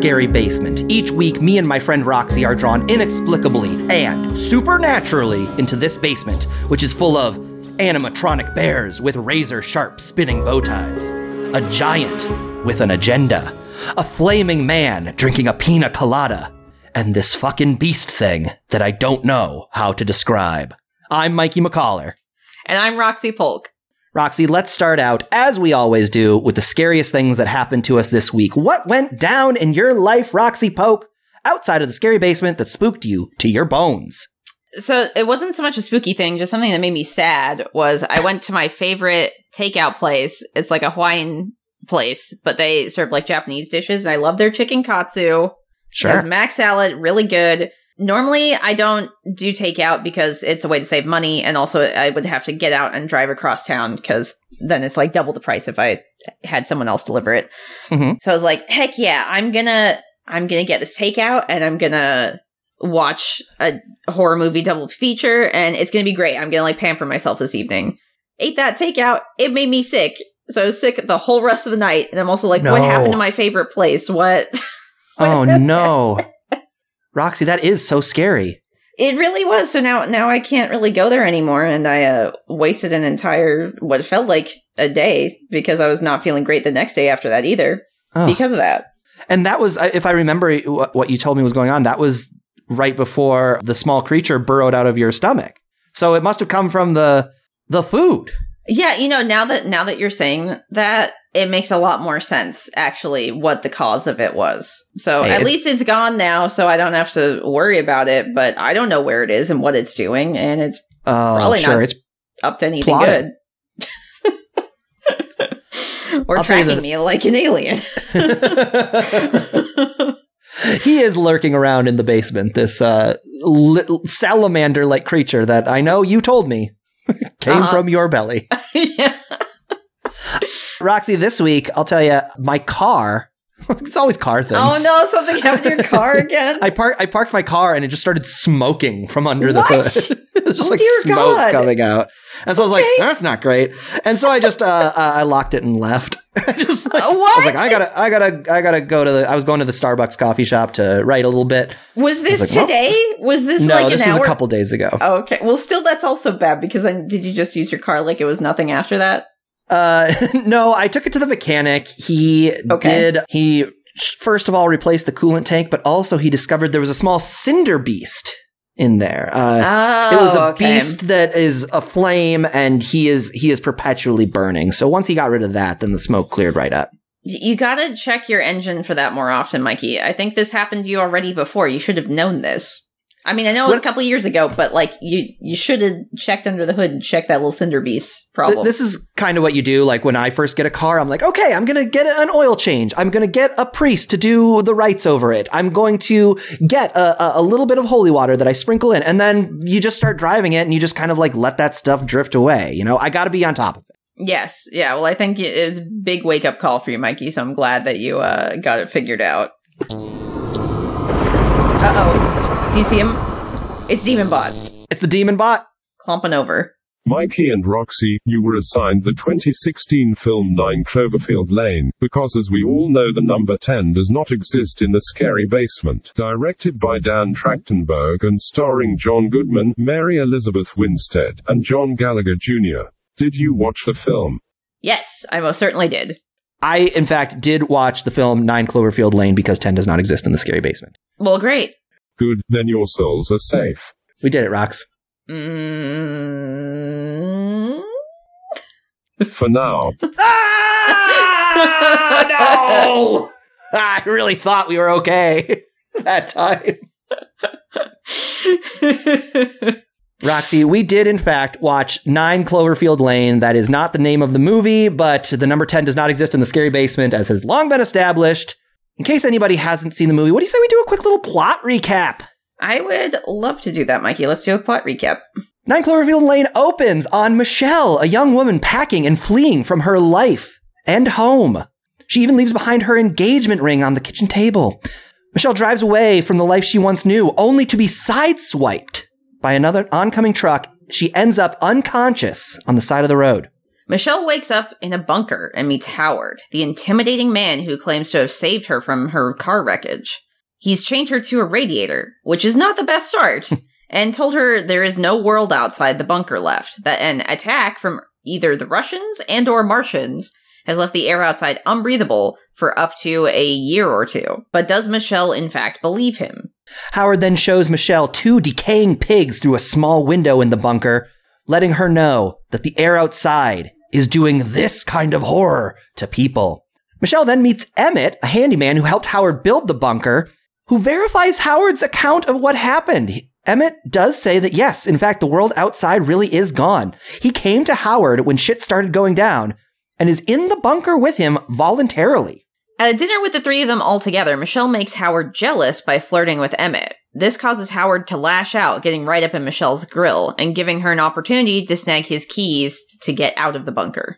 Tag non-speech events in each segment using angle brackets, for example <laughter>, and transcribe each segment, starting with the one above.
Scary Basement. Each week, me and my friend Roxy are drawn inexplicably and supernaturally into this basement, which is full of animatronic bears with razor sharp spinning bow ties, a giant with an agenda, a flaming man drinking a pina colada, and this fucking beast thing that I don't know how to describe. I'm Mikey McCollar. And I'm Roxy Polk. Roxy, let's start out, as we always do, with the scariest things that happened to us this week. What went down in your life, Roxy Polk, outside of the scary basement that spooked you to your bones? So it wasn't so much a spooky thing, just something that made me sad was I went to my favorite takeout place. It's like a Hawaiian place, but they serve like Japanese dishes. And I love their chicken katsu. Sure. Mac salad, really good. Normally, I don't do takeout because it's a way to save money, and also I would have to get out and drive across town because then it's like double the price if I had someone else deliver it. Mhm. So I was like, heck yeah, I'm gonna I'm gonna get this takeout, and I'm gonna watch a horror movie double feature, and it's gonna be great. I'm gonna like pamper myself this evening. Ate that takeout, it made me sick. So I was sick the whole rest of the night, and I'm also like, what happened to my favorite place? What? <laughs> Oh no. Roxy, that is so scary. It really was. So now, now I can't really go there anymore, and I uh, wasted an entire what felt like a day because I was not feeling great the next day after that either Oh. because of that. And that was, if I remember what what you told me was going on, that was right before the small creature burrowed out of your stomach. So it must have come from the the food. Yeah, you know, now that now that you're saying that, it makes a lot more sense actually what the cause of it was. So Hey, at it's- least it's gone now, so I don't have to worry about it. But I don't know where it is and what it's doing, and it's Oh, Probably sure. not. It's up to anything Plotted. good. <laughs> or I'll tracking me like an alien. <laughs> he is lurking around in the basement. This uh, salamander-like creature that I know you told me <laughs> came Uh-huh. from your belly. <laughs> yeah. Roxy, this week I'll tell you, my car. <laughs> it's always car things. Oh no, something happened to your car <laughs> again. I parked. I parked my car and it just started smoking from under the What? hood. <laughs> it was just Oh, like smoke God. coming out, and so I was like, "That's not great." And so I just uh, uh, I locked it and left. I just like, Uh, I was like, I gotta, I gotta, I gotta go to the. I was going to the Starbucks coffee shop to write a little bit. Was this like, well, today? was this no, like this an was hour? a couple days ago. Oh, okay. Well, still, that's also bad because then did you just use your car like it was nothing after that? Uh, <laughs> no, I took it to the mechanic. He Okay. did. He first of all replaced the coolant tank, but also he discovered there was a small cinder beast in there. Uh, Oh, it was a okay. beast that is a flame, and he is he is perpetually burning. So once he got rid of that, then the smoke cleared right up. You gotta check your engine for that more often, Mikey. I think this happened to you already before. You should have known this. I mean, I know it was What- a couple years ago, but like you, you should have checked under the hood and checked that little cinder beast Th- problem. this is kind of what you do. Like when I first get a car, I'm like, okay, I'm gonna get an oil change. I'm gonna get a priest to do the rites over it. I'm going to get a, a, a little bit of holy water that I sprinkle in, and then you just start driving it, and you just kind of like let that stuff drift away. You know, I got to be on top of it. yes, yeah. Well, I think it was a big wake up call for you, Mikey. So I'm glad that you uh, got it figured out. Uh oh. Do you see him? It's Demon Bot It's the demon bot. Clomping over. Mikey and Roxy, you were assigned the 2016 film 9 Cloverfield Lane, because as we all know the number 10 does not exist in the scary basement. Directed by Dan Trachtenberg and starring John Goodman, Mary Elizabeth Winstead, and John Gallagher Jr. Did you watch the film? Yes, I most certainly did. I, in fact, did watch the film Nine Cloverfield Lane because 10 does not exist in the scary basement. Well, great. Good, then your souls are safe. We did it, Rox. Mm. For now. <laughs> ah, no! <laughs> I really thought we were okay <laughs> that time. Roxy, we did in fact watch Nine Cloverfield Lane. That is not the name of the movie, but the number 10 does not exist in the scary basement, as has long been established. In case anybody hasn't seen the movie, what do you say we do a quick little plot recap? I would love to do that, Mikey. Let's do a plot recap. Nine Cloverfield Lane opens on Michelle, a young woman packing and fleeing from her life and home. She even leaves behind her engagement ring on the kitchen table. Michelle drives away from the life she once knew, only to be sideswiped by another oncoming truck. She ends up unconscious on the side of the road. Michelle wakes up in a bunker and meets Howard, the intimidating man who claims to have saved her from her car wreckage. He's chained her to a radiator, which is not the best start, <laughs> and told her there is no world outside the bunker left, that an attack from either the Russians and or Martians has left the air outside unbreathable for up to a year or two. But does Michelle in fact believe him? Howard then shows Michelle two decaying pigs through a small window in the bunker, letting her know that the air outside is doing this kind of horror to people. Michelle then meets Emmett, a handyman who helped Howard build the bunker, who verifies Howard's account of what happened. Emmett does say that yes, in fact, the world outside really is gone. He came to Howard when shit started going down and is in the bunker with him voluntarily. At a dinner with the three of them all together, Michelle makes Howard jealous by flirting with Emmett. This causes Howard to lash out, getting right up in Michelle's grill and giving her an opportunity to snag his keys to get out of the bunker.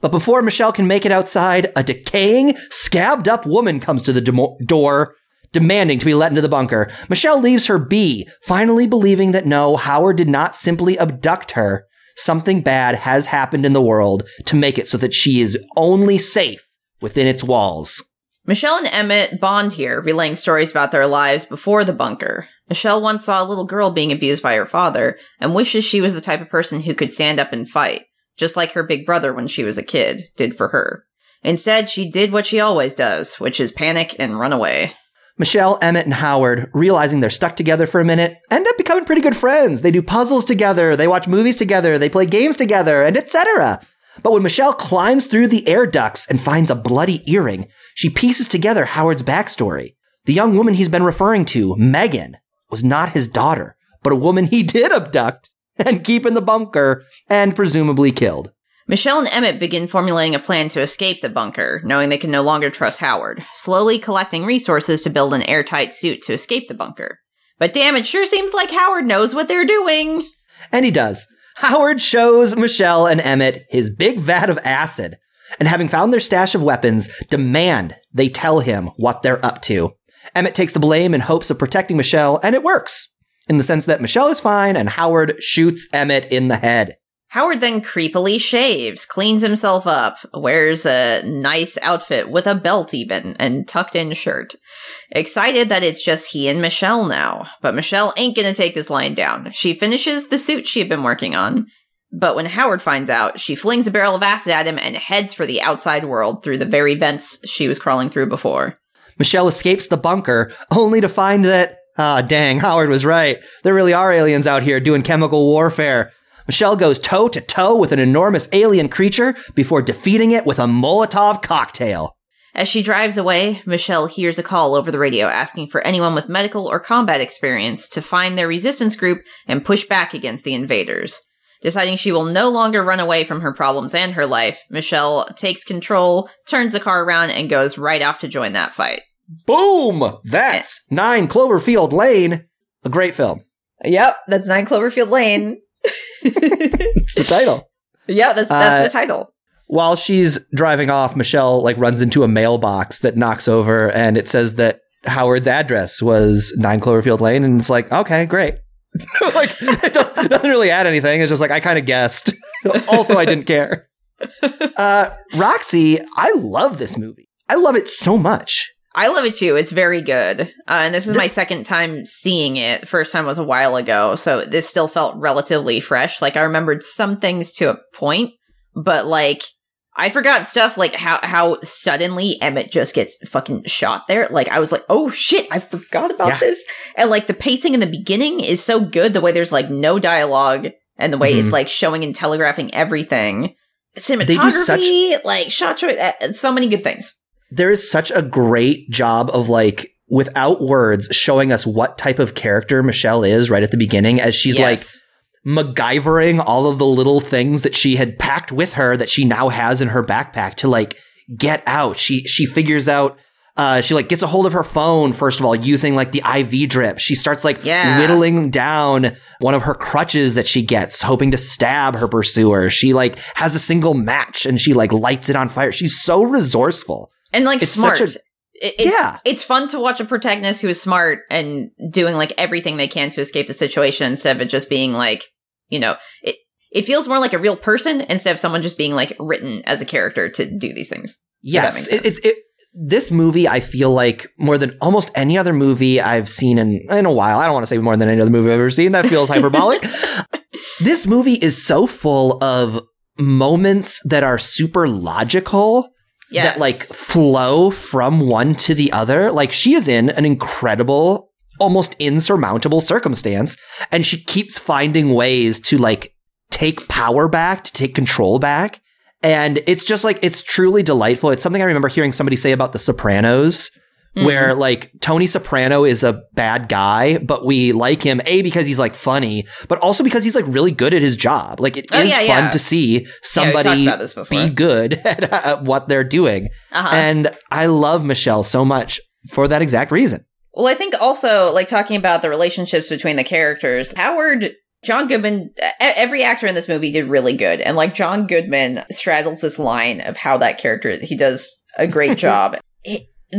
But before Michelle can make it outside, a decaying, scabbed up woman comes to the demo- door, demanding to be let into the bunker. Michelle leaves her be, finally believing that no, Howard did not simply abduct her. Something bad has happened in the world to make it so that she is only safe within its walls. Michelle and Emmett bond here, relaying stories about their lives before the bunker. Michelle once saw a little girl being abused by her father and wishes she was the type of person who could stand up and fight, just like her big brother when she was a kid did for her. Instead, she did what she always does, which is panic and run away. Michelle, Emmett, and Howard, realizing they're stuck together for a minute, end up becoming pretty good friends. They do puzzles together, they watch movies together, they play games together, and etc. But when Michelle climbs through the air ducts and finds a bloody earring, she pieces together Howard's backstory. The young woman he's been referring to, Megan, was not his daughter, but a woman he <laughs> did abduct and keep in the bunker and presumably killed. Michelle and Emmett begin formulating a plan to escape the bunker, knowing they can no longer trust Howard, slowly collecting resources to build an airtight suit to escape the bunker. But damn, it sure seems like Howard knows what they're doing. And he does. Howard shows Michelle and Emmett his big vat of acid, and having found their stash of weapons, demand they tell him what they're up to. Emmett takes the blame in hopes of protecting Michelle, and it works, in the sense that Michelle is fine and Howard shoots Emmett in the head. Howard then creepily shaves, cleans himself up, wears a nice outfit with a belt even, and tucked in shirt. Excited that it's just he and Michelle now. But Michelle ain't gonna take this lying down. She finishes the suit she had been working on. But when Howard finds out, she flings a barrel of acid at him and heads for the outside world through the very vents she was crawling through before. Michelle escapes the bunker, only to find that, ah, dang, Howard was right. There really are aliens out here doing chemical warfare. Michelle goes toe to toe with an enormous alien creature before defeating it with a Molotov cocktail. As she drives away, Michelle hears a call over the radio asking for anyone with medical or combat experience to find their resistance group and push back against the invaders. Deciding she will no longer run away from her problems and her life, Michelle takes control, turns the car around, and goes right off to join that fight. Boom! That's eh. Nine Cloverfield Lane. A great film. Yep, that's Nine Cloverfield Lane. It's the title. <laughs> Yeah, that's that's Uh, the title. While she's driving off, Michelle like runs into a mailbox that knocks over and it says that Howard's address was 9 Cloverfield Lane and it's like, okay, great. <laughs> like it don't- doesn't really add anything. It's just like I kind of guessed. <laughs> also, I didn't care. Uh, Roxy, I love this movie. I love it so much. I love it too. It's very good. Uh, and this is my second time seeing it. First time was a while ago, so this still felt relatively fresh. Like I remembered some things to a point, but like I forgot stuff like how how suddenly Emmett just gets fucking shot there. Like I was like, oh shit, I forgot about Yeah. this. And like the pacing in the beginning is so good. The way there's like no dialogue and the way Mhm. it's like showing and telegraphing everything. Cinematography, such- like shot choice, uh, so many good things. There is such a great job of like without words showing us what type of character Michelle is right at the beginning as she's like Yes. MacGyvering all of the little things that she had packed with her that she now has in her backpack to like get out. She she figures out uh, she like gets a hold of her phone first of all using like the IV drip. She starts like Yeah. whittling down one of her crutches that she gets, hoping to stab her pursuer. She like has a single match and she like lights it on fire. She's so resourceful. And like It's smart. a- It- it's, Yeah. it's fun to watch a protagonist who is smart and doing like everything they can to escape the situation instead of it just being like, you know, it it feels more like a real person instead of someone just being like written as a character to do these things. Yes, it, it, it, this movie I feel like more than almost any other movie I've seen in in a while. I don't want to say more than any other movie I've ever seen. That feels <laughs> hyperbolic. this movie is so full of moments that are super logical Yes. that like flow from one to the other. Like she is in an incredible, almost insurmountable circumstance, and she keeps finding ways to like take power back, to take control back. And it's just like it's truly delightful. It's something I remember hearing somebody say about The Sopranos, Mhm. where like Tony Soprano is a bad guy, but we like him a because he's like funny, but also because he's like really good at his job. Like it is Oh, yeah, fun yeah. to see Yeah, somebody before. be good <laughs> at, at what they're doing. uh-huh. And I love Michelle so much for that exact reason. Well, I think also like talking about the relationships between the characters, Howard, John Goodman, every actor in this movie did really good, and like John Goodman straddles this line of how that character he does a great <laughs> job.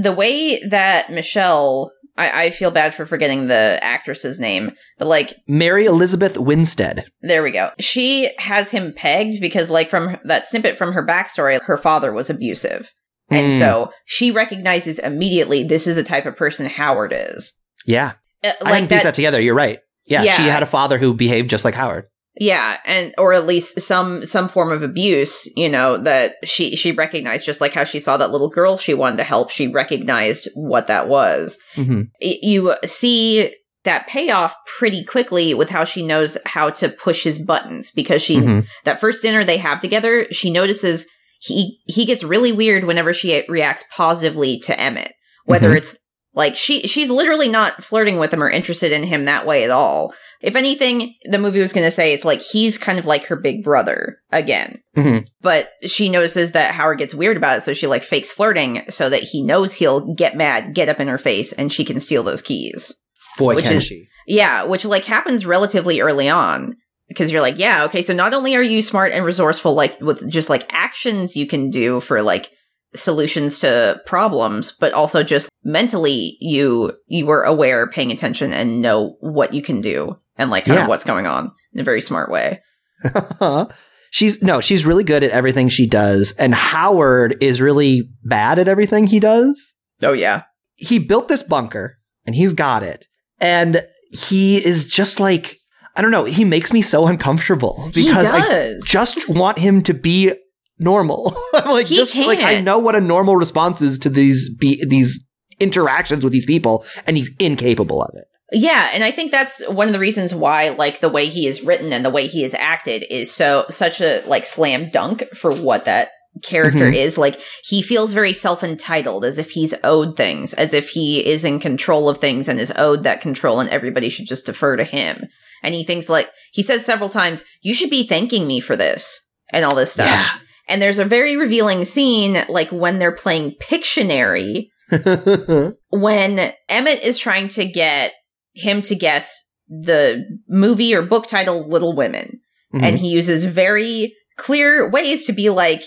The way that Michelle, I, I feel bad for forgetting the actress's name, but like Mary Elizabeth Winstead. there we go. She has him pegged because, like, from that snippet from her backstory, her father was abusive. And Mm. so she recognizes immediately this is the type of person Howard is. Yeah. Uh, I hadn't pieced that together. You're right. Yeah, Yeah. She had a father who behaved just like Howard. Yeah, and or at least some some form of abuse, you know, that she she recognized just like how she saw that little girl she wanted to help, she recognized what that was. hmm You see that payoff pretty quickly with how she knows how to push his buttons because she hmm that first dinner they have together, she notices he he gets really weird whenever she reacts positively to Emmett. Whether Mhm. it's like she she's literally not flirting with him or interested in him that way at all. If anything, the movie was going to say it's like he's kind of like her big brother again. Mhm. But she notices that Howard gets weird about it, so she like fakes flirting so that he knows he'll get mad, get up in her face, and she can steal those keys. Boy, Which can is- she. Yeah, which like happens relatively early on because you're like, yeah, okay, so not only are you smart and resourceful like with just like actions you can do for like solutions to problems, but also just mentally you you were aware, paying attention and know what you can do and like kind Yeah. of what's going on in a very smart way. <laughs> she's no, she's really good at everything she does, and Howard is really bad at everything he does. Oh yeah. He built this bunker, and he's got it, and he is just like I don't know. He makes me so uncomfortable because I just want him to be normal. <laughs> I'm like He just like I know what a normal response is to these be- these interactions with these people, and he's incapable of it. Yeah, and I think that's one of the reasons why like the way he is written and the way he is acted is so such a like slam dunk for what that character Mhm. is. Like he feels very self-entitled as if he's owed things, as if he is in control of things and is owed that control and everybody should just defer to him. And he thinks like he says several times, "You should be thanking me for this." And all this stuff. Yeah. And there's a very revealing scene like when they're playing Pictionary <laughs> when Emmett is trying to get him to guess the movie or book title Little Women, Mm-hmm. and he uses very clear ways to be like,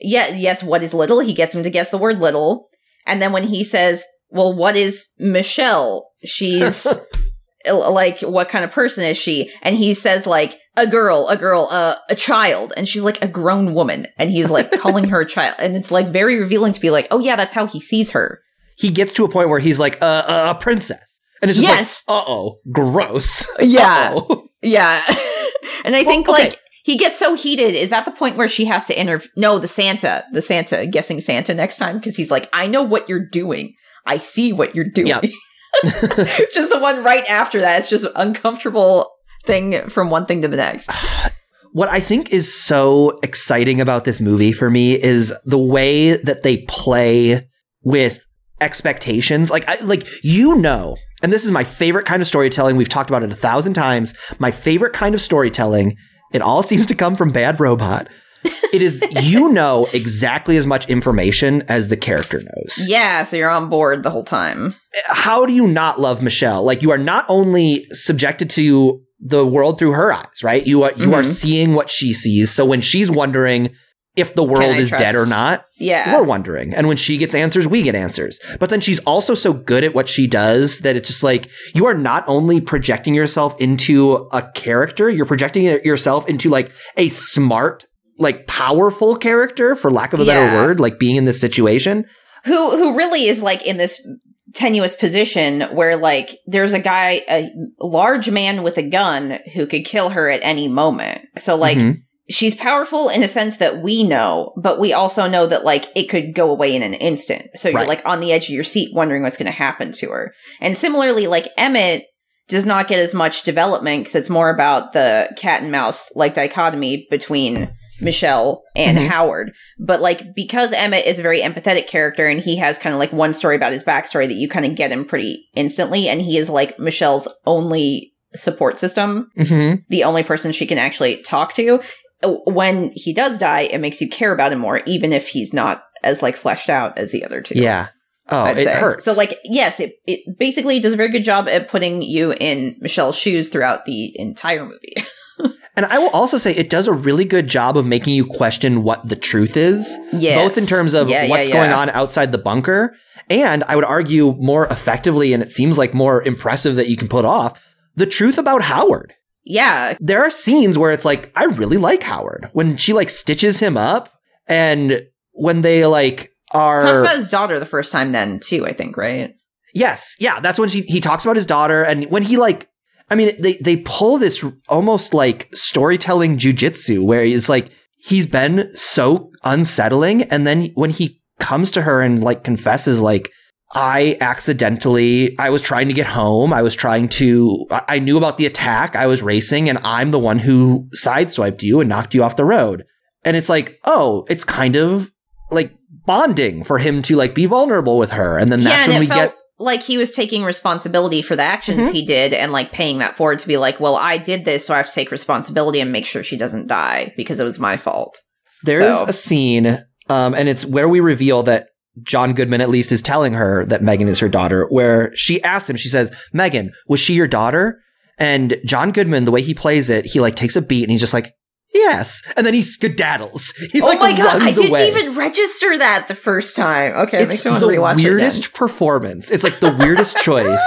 yeah, yes, what is little? He gets him to guess the word little. And then when he says, well, what is Michelle? She's <laughs> like, what kind of person is she? And he says like, a girl, a girl, uh, a child. And she's like a grown woman. And he's like <laughs> calling her a child. And it's like very revealing to be like, oh yeah, that's how he sees her. he gets to a point where he's like uh, uh, a princess, and it's just Yes. like, uh oh, gross. <laughs> Yeah. Uh-oh. Yeah. <laughs> and I Well, think okay. like he gets so heated. Is that the point where she has to interview? No, the Santa, the Santa guessing Santa next time because he's like, I know what you're doing. I see what you're doing. Yeah. just the one right after that. It's just uncomfortable thing from one thing to the next. <sighs> What I think is so exciting about this movie for me is the way that they play with expectations. Like, I, like you know, and this is my favorite kind of storytelling. We've talked about it a thousand times. My favorite kind of storytelling. It all <laughs> seems to come from Bad Robot. It is you <laughs> know exactly as much information as the character knows. Yeah, so you're on board the whole time. how do you not love Michelle? Like you are not only subjected to the world through her eyes, right? You are you are Mhm. seeing what she sees. So when she's wondering, if the world is dead or not. Yeah. We're wondering. And when she gets answers, we get answers. But then she's also so good at what she does that it's just like you are not only projecting yourself into a character, you're projecting yourself into like a smart, like powerful character, for lack of a better word, like being in this situation. who who really is like in this tenuous position where like there's a guy a large man with a gun who could kill her at any moment. So like Mhm. she's powerful in a sense that we know but we also know that like it could go away in an instant. So you're like on the edge of your seat wondering what's going to happen to her. And similarly like emmett does not get as much development because it's more about the cat and mouse like dichotomy between Michelle and Mhm. Howard. But like because Emmett is a very empathetic character and he has kind of like one story about his backstory that you kind of get him pretty instantly, and he is like Michelle's only support system, Mhm. the only person she can actually talk to. When he does die, it makes you care about him more, even if he's not as like fleshed out as the other two. Yeah. Oh, I'd it say. hurts. So like yes, it it basically does a very good job at putting you in Michelle's shoes throughout the entire movie. <laughs> And I will also say it does a really good job of making you question what the truth is. yes. Both in terms of Yeah, yeah, what's going yeah. on outside the bunker, and I would argue more effectively, and it seems like more impressive that you can put off, the truth about Howard. Yeah, There are scenes where it's like, I really like Howard. When she like stitches him up, and when they like are talks about his daughter the first time then too. I think right. Yes, yeah, that's when she he talks about his daughter, and when he like, I mean, they they pull this almost like storytelling jujitsu where it's like he's been so unsettling, and then when he comes to her and like confesses like. I accidentally, I was trying to get home. I was trying to, I knew about the attack. I was racing and I'm the one who sideswiped you and knocked you off the road. And it's like, oh, it's kind of like bonding for him to like be vulnerable with her. And then that's yeah, and when we felt get like he was taking responsibility for the actions Mhm. he did and like paying that forward to be like, well, I did this, so I have to take responsibility and make sure she doesn't die because it was my fault. There is So- a scene, um, and it's where we reveal that John Goodman at least is telling her that Megan is her daughter, where she asks him, she says, Megan, was she your daughter? And John Goodman, the way he plays it, he like takes a beat and he's just like, Yes. And then he skedaddles. He oh like oh my god, I didn't away. even register that the first time. Okay, it's makes me want the to rewatch weirdest performance. It's like the weirdest <laughs> choice.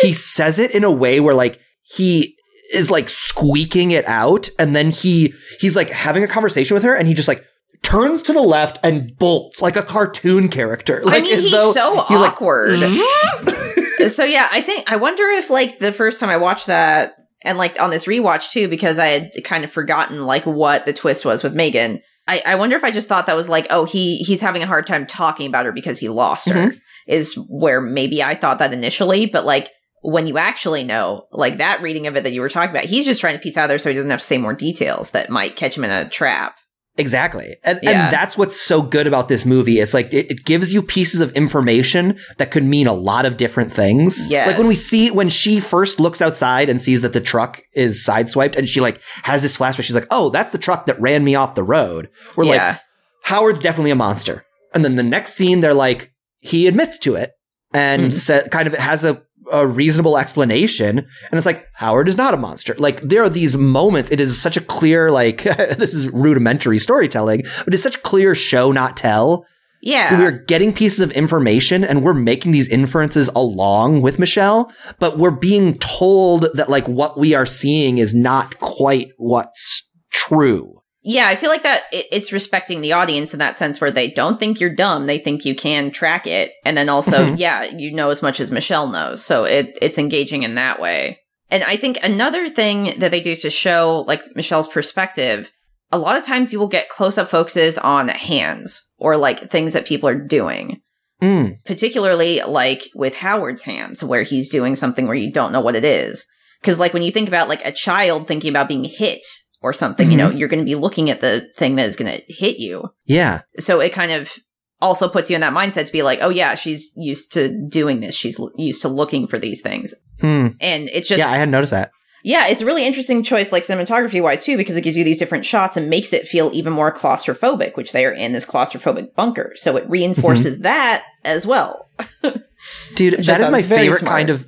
He says it in a way where like he is like squeaking it out, and then he he's like having a conversation with her, and he just like turns to the left and bolts like a cartoon character. Like I mean, he's so he's like, awkward. <laughs> so yeah, I think I wonder if like the first time I watched that and like on this rewatch too, because I had kind of forgotten like what the twist was with Megan. I, I wonder if I just thought that was like, oh, he he's having a hard time talking about her because he lost her. Mm-hmm. Is where maybe I thought that initially, but like when you actually know, like that reading of it that you were talking about, he's just trying to piece out there so he doesn't have to say more details that might catch him in a trap. Exactly. And, Yeah. and that's what's so good about this movie. It's like it, it gives you pieces of information that could mean a lot of different things. Yes. Like when we see, when she first looks outside and sees that the truck is sideswiped and she like has this flash where she's like, oh, that's the truck that ran me off the road. We're like. Howard's definitely a monster. And then the next scene, they're like, he admits to it and Mhm. sa- kind of has a, a reasonable explanation. And it's like, Howard is not a monster. Like, there are these moments. It is such a clear, like, <laughs> this is rudimentary storytelling, but it's such clear show, not tell. yeah. We're getting pieces of information and we're making these inferences along with Michelle, but we're being told that, like, what we are seeing is not quite what's true. Yeah, I feel like that it- it's respecting the audience in that sense where they don't think you're dumb, they think you can track it. And then also, Mhm. yeah, you know as much as Michelle knows. So it it's engaging in that way. And I think another thing that they do to show like Michelle's perspective, a lot of times you will get close up focuses on hands or like things that people are doing. Mm. Particularly like with Howard's hands where he's doing something where you don't know what it is. Cause like when you think about like a child thinking about being hit or something, you know, you're going to be looking at the thing that is going to hit you. Yeah. So it kind of also puts you in that mindset to be like, oh yeah, she's used to doing this. She's l- used to looking for these things. Hmm. And it's just, yeah, I hadn't noticed that. yeah, it's a really interesting choice, like cinematography wise too, because it gives you these different shots and makes it feel even more claustrophobic, which they are in this claustrophobic bunker. So it reinforces that as well. <laughs> Dude, Which that is my favorite smart. kind of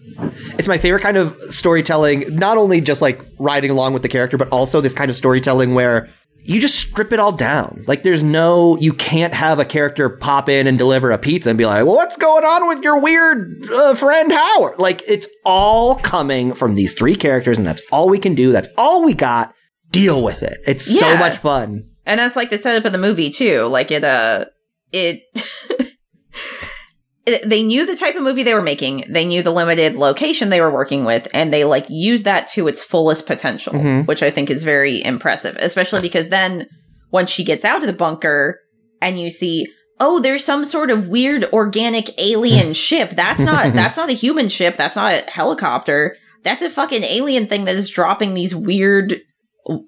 it's my favorite kind of storytelling, not only just like riding along with the character, but also this kind of storytelling where you just strip it all down. Like there's no, you can't have a character pop in and deliver a pizza and be like, well, what's going on with your weird uh, friend Howard? Like it's all coming from these three characters and that's all we can do. That's all we got. Deal with it. It's so much fun. And that's like the setup of the movie too. Like it, uh, it, it- <laughs> they knew the type of movie they were making. They knew the limited location they were working with, and they like used that to its fullest potential, Mhm. which I think is very impressive. Especially because then once she gets out of the bunker and you see, oh, there's some sort of weird organic alien <laughs> ship. That's not <laughs> that's not a human ship. That's not a helicopter. That's a fucking alien thing that is dropping these weird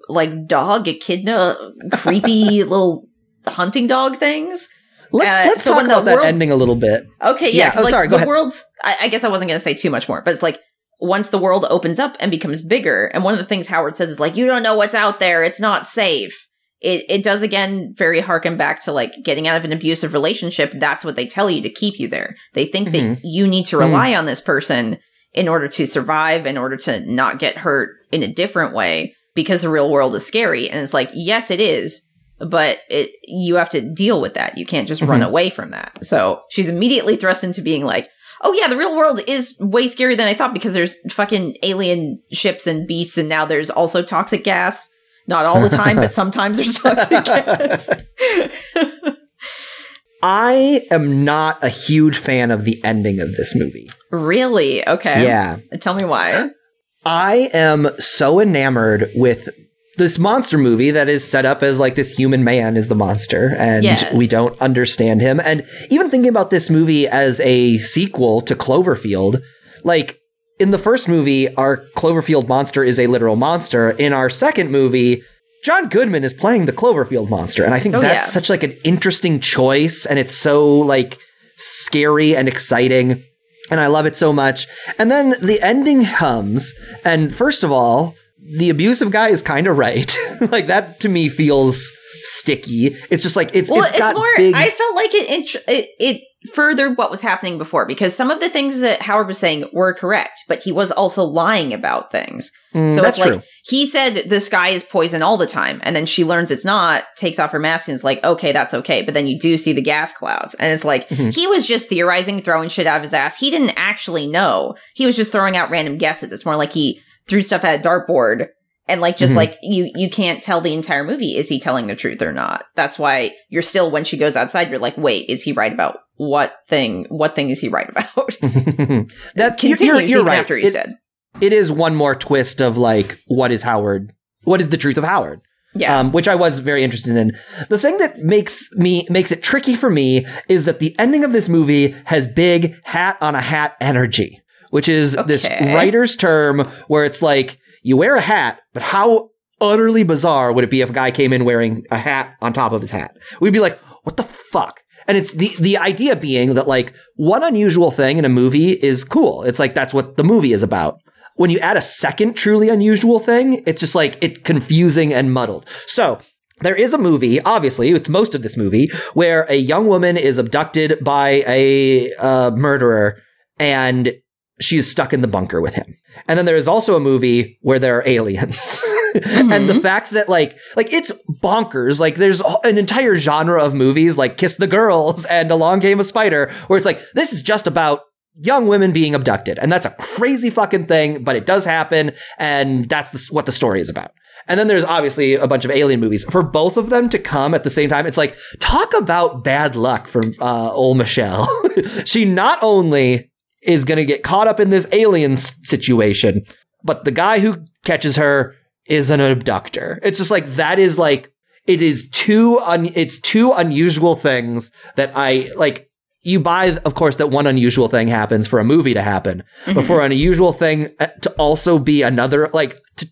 like dog echidna creepy <laughs> little hunting dog things. Let's Uh, let's so talk the about that world- ending a little bit. Okay, Yeah, yeah. oh, like, sorry, go the ahead. world. I, I guess I wasn't going to say too much more, but it's like once the world opens up and becomes bigger, and one of the things Howard says is like, "You don't know what's out there. It's not safe." It it does again very harken back to like getting out of an abusive relationship. That's what they tell you to keep you there. They think Mhm. that you need to rely on this person in order to survive, in order to not get hurt in a different way, because the real world is scary. And it's like, yes, it is, but it you have to deal with that. You can't just run Mhm. away from that. So she's immediately thrust into being like, oh yeah, the real world is way scarier than I thought because there's fucking alien ships and beasts, and now there's also toxic gas. Not all the time, but <laughs> sometimes there's toxic <laughs> gas. I am not a huge fan of the ending of this movie. really? Okay. Yeah. Tell me why. I am so enamored with this monster movie that is set up as like this human man is the monster and Yes. we don't understand him. And even thinking about this movie as a sequel to Cloverfield, like in the first movie, our Cloverfield monster is a literal monster. In our second movie, John Goodman is playing the Cloverfield monster. And I think Oh, that's yeah. such like an interesting choice and it's so like scary and exciting and I love it so much. And then the ending comes, and first of all, the abusive guy is kind of right. <laughs> like that to me feels sticky. It's just like it's Well, it's more. big. I felt like it, int- it it furthered what was happening before because some of the things that Howard was saying were correct, but he was also lying about things. Mm, so that's it's like true. he said the sky is poison all the time, and then she learns it's not, takes off her mask, and is like, okay, that's okay. But then you do see the gas clouds, and it's like Mhm. he was just theorizing, throwing shit out of his ass. He didn't actually know. He was just throwing out random guesses. It's more like he threw stuff at a dartboard. And like just Mhm. like you you can't tell the entire movie is he telling the truth or not. That's why you're still when she goes outside you're like wait is he right about what thing what thing is he right about? <laughs> That's Continues you're, you're even right. after he's It- dead. it is one more twist of like what is Howard? What is the truth of Howard? Yeah. um, which I was very interested in. The thing that makes me makes it tricky for me is that the ending of this movie has big hat on a hat energy, which is this writer's term where it's like you wear a hat, but how utterly bizarre would it be if a guy came in wearing a hat on top of his hat? We'd be like, what the fuck? And it's the the idea being that like one unusual thing in a movie is cool. It's like that's what the movie is about when you add a second truly unusual thing, it's just like it's confusing and muddled. So there is a movie, obviously, it's most of this movie, where a young woman is abducted by a uh, murderer and she is stuck in the bunker with him. And then there is also a movie where there are aliens. <laughs> and the fact that like like it's bonkers like there's an entire genre of movies like kiss the girls and along came a spider where it's like this is just about young women being abducted. And that's a crazy fucking thing, but it does happen. And that's the, what the story is about. And then there's obviously a bunch of alien movies. For both of them to come at the same time, it's like, talk about bad luck from uh, old Michelle. <laughs> she not only is going to get caught up in this alien situation, but the guy who catches her is an abductor. It's just like, that is like, it is two, un- it's two unusual things that I like you buy, of course, that one unusual thing happens for a movie to happen, but Mm-hmm. for an unusual thing uh, to also be another, like, to,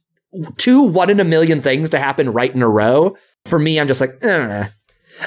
two one in a million things to happen right in a row, for me, I'm just like, eh.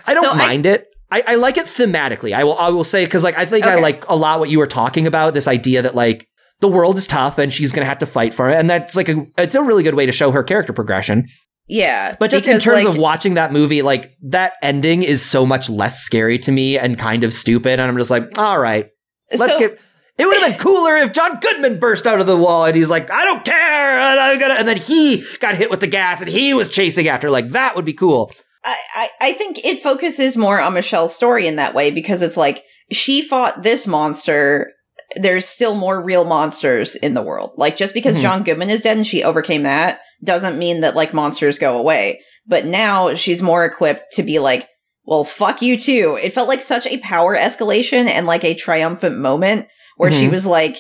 I don't So I- mind it. I, I like it thematically. I will, I will say, because, like, I think I like a lot what you were talking about this idea that, like, the world is tough and she's going to have to fight for it. And that's like a, it's a really good way to show her character progression. yeah. But just in terms like, of watching that movie, like that ending is so much less scary to me and kind of stupid. And I'm just like, all right, let's so- get. It would have been cooler if John Goodman burst out of the wall and he's like, I don't care. And, I'm gonna, and then he got hit with the gas and he was chasing after. Like, that would be cool. I, I, I think it focuses more on Michelle's story in that way because it's like she fought this monster. There's still more real monsters in the world. Like just because Mhm. John Goodman is dead and she overcame that doesn't mean that like monsters go away. But now she's more equipped to be like, well, fuck you too. It felt like such a power escalation and like a triumphant moment where she Mhm. was like,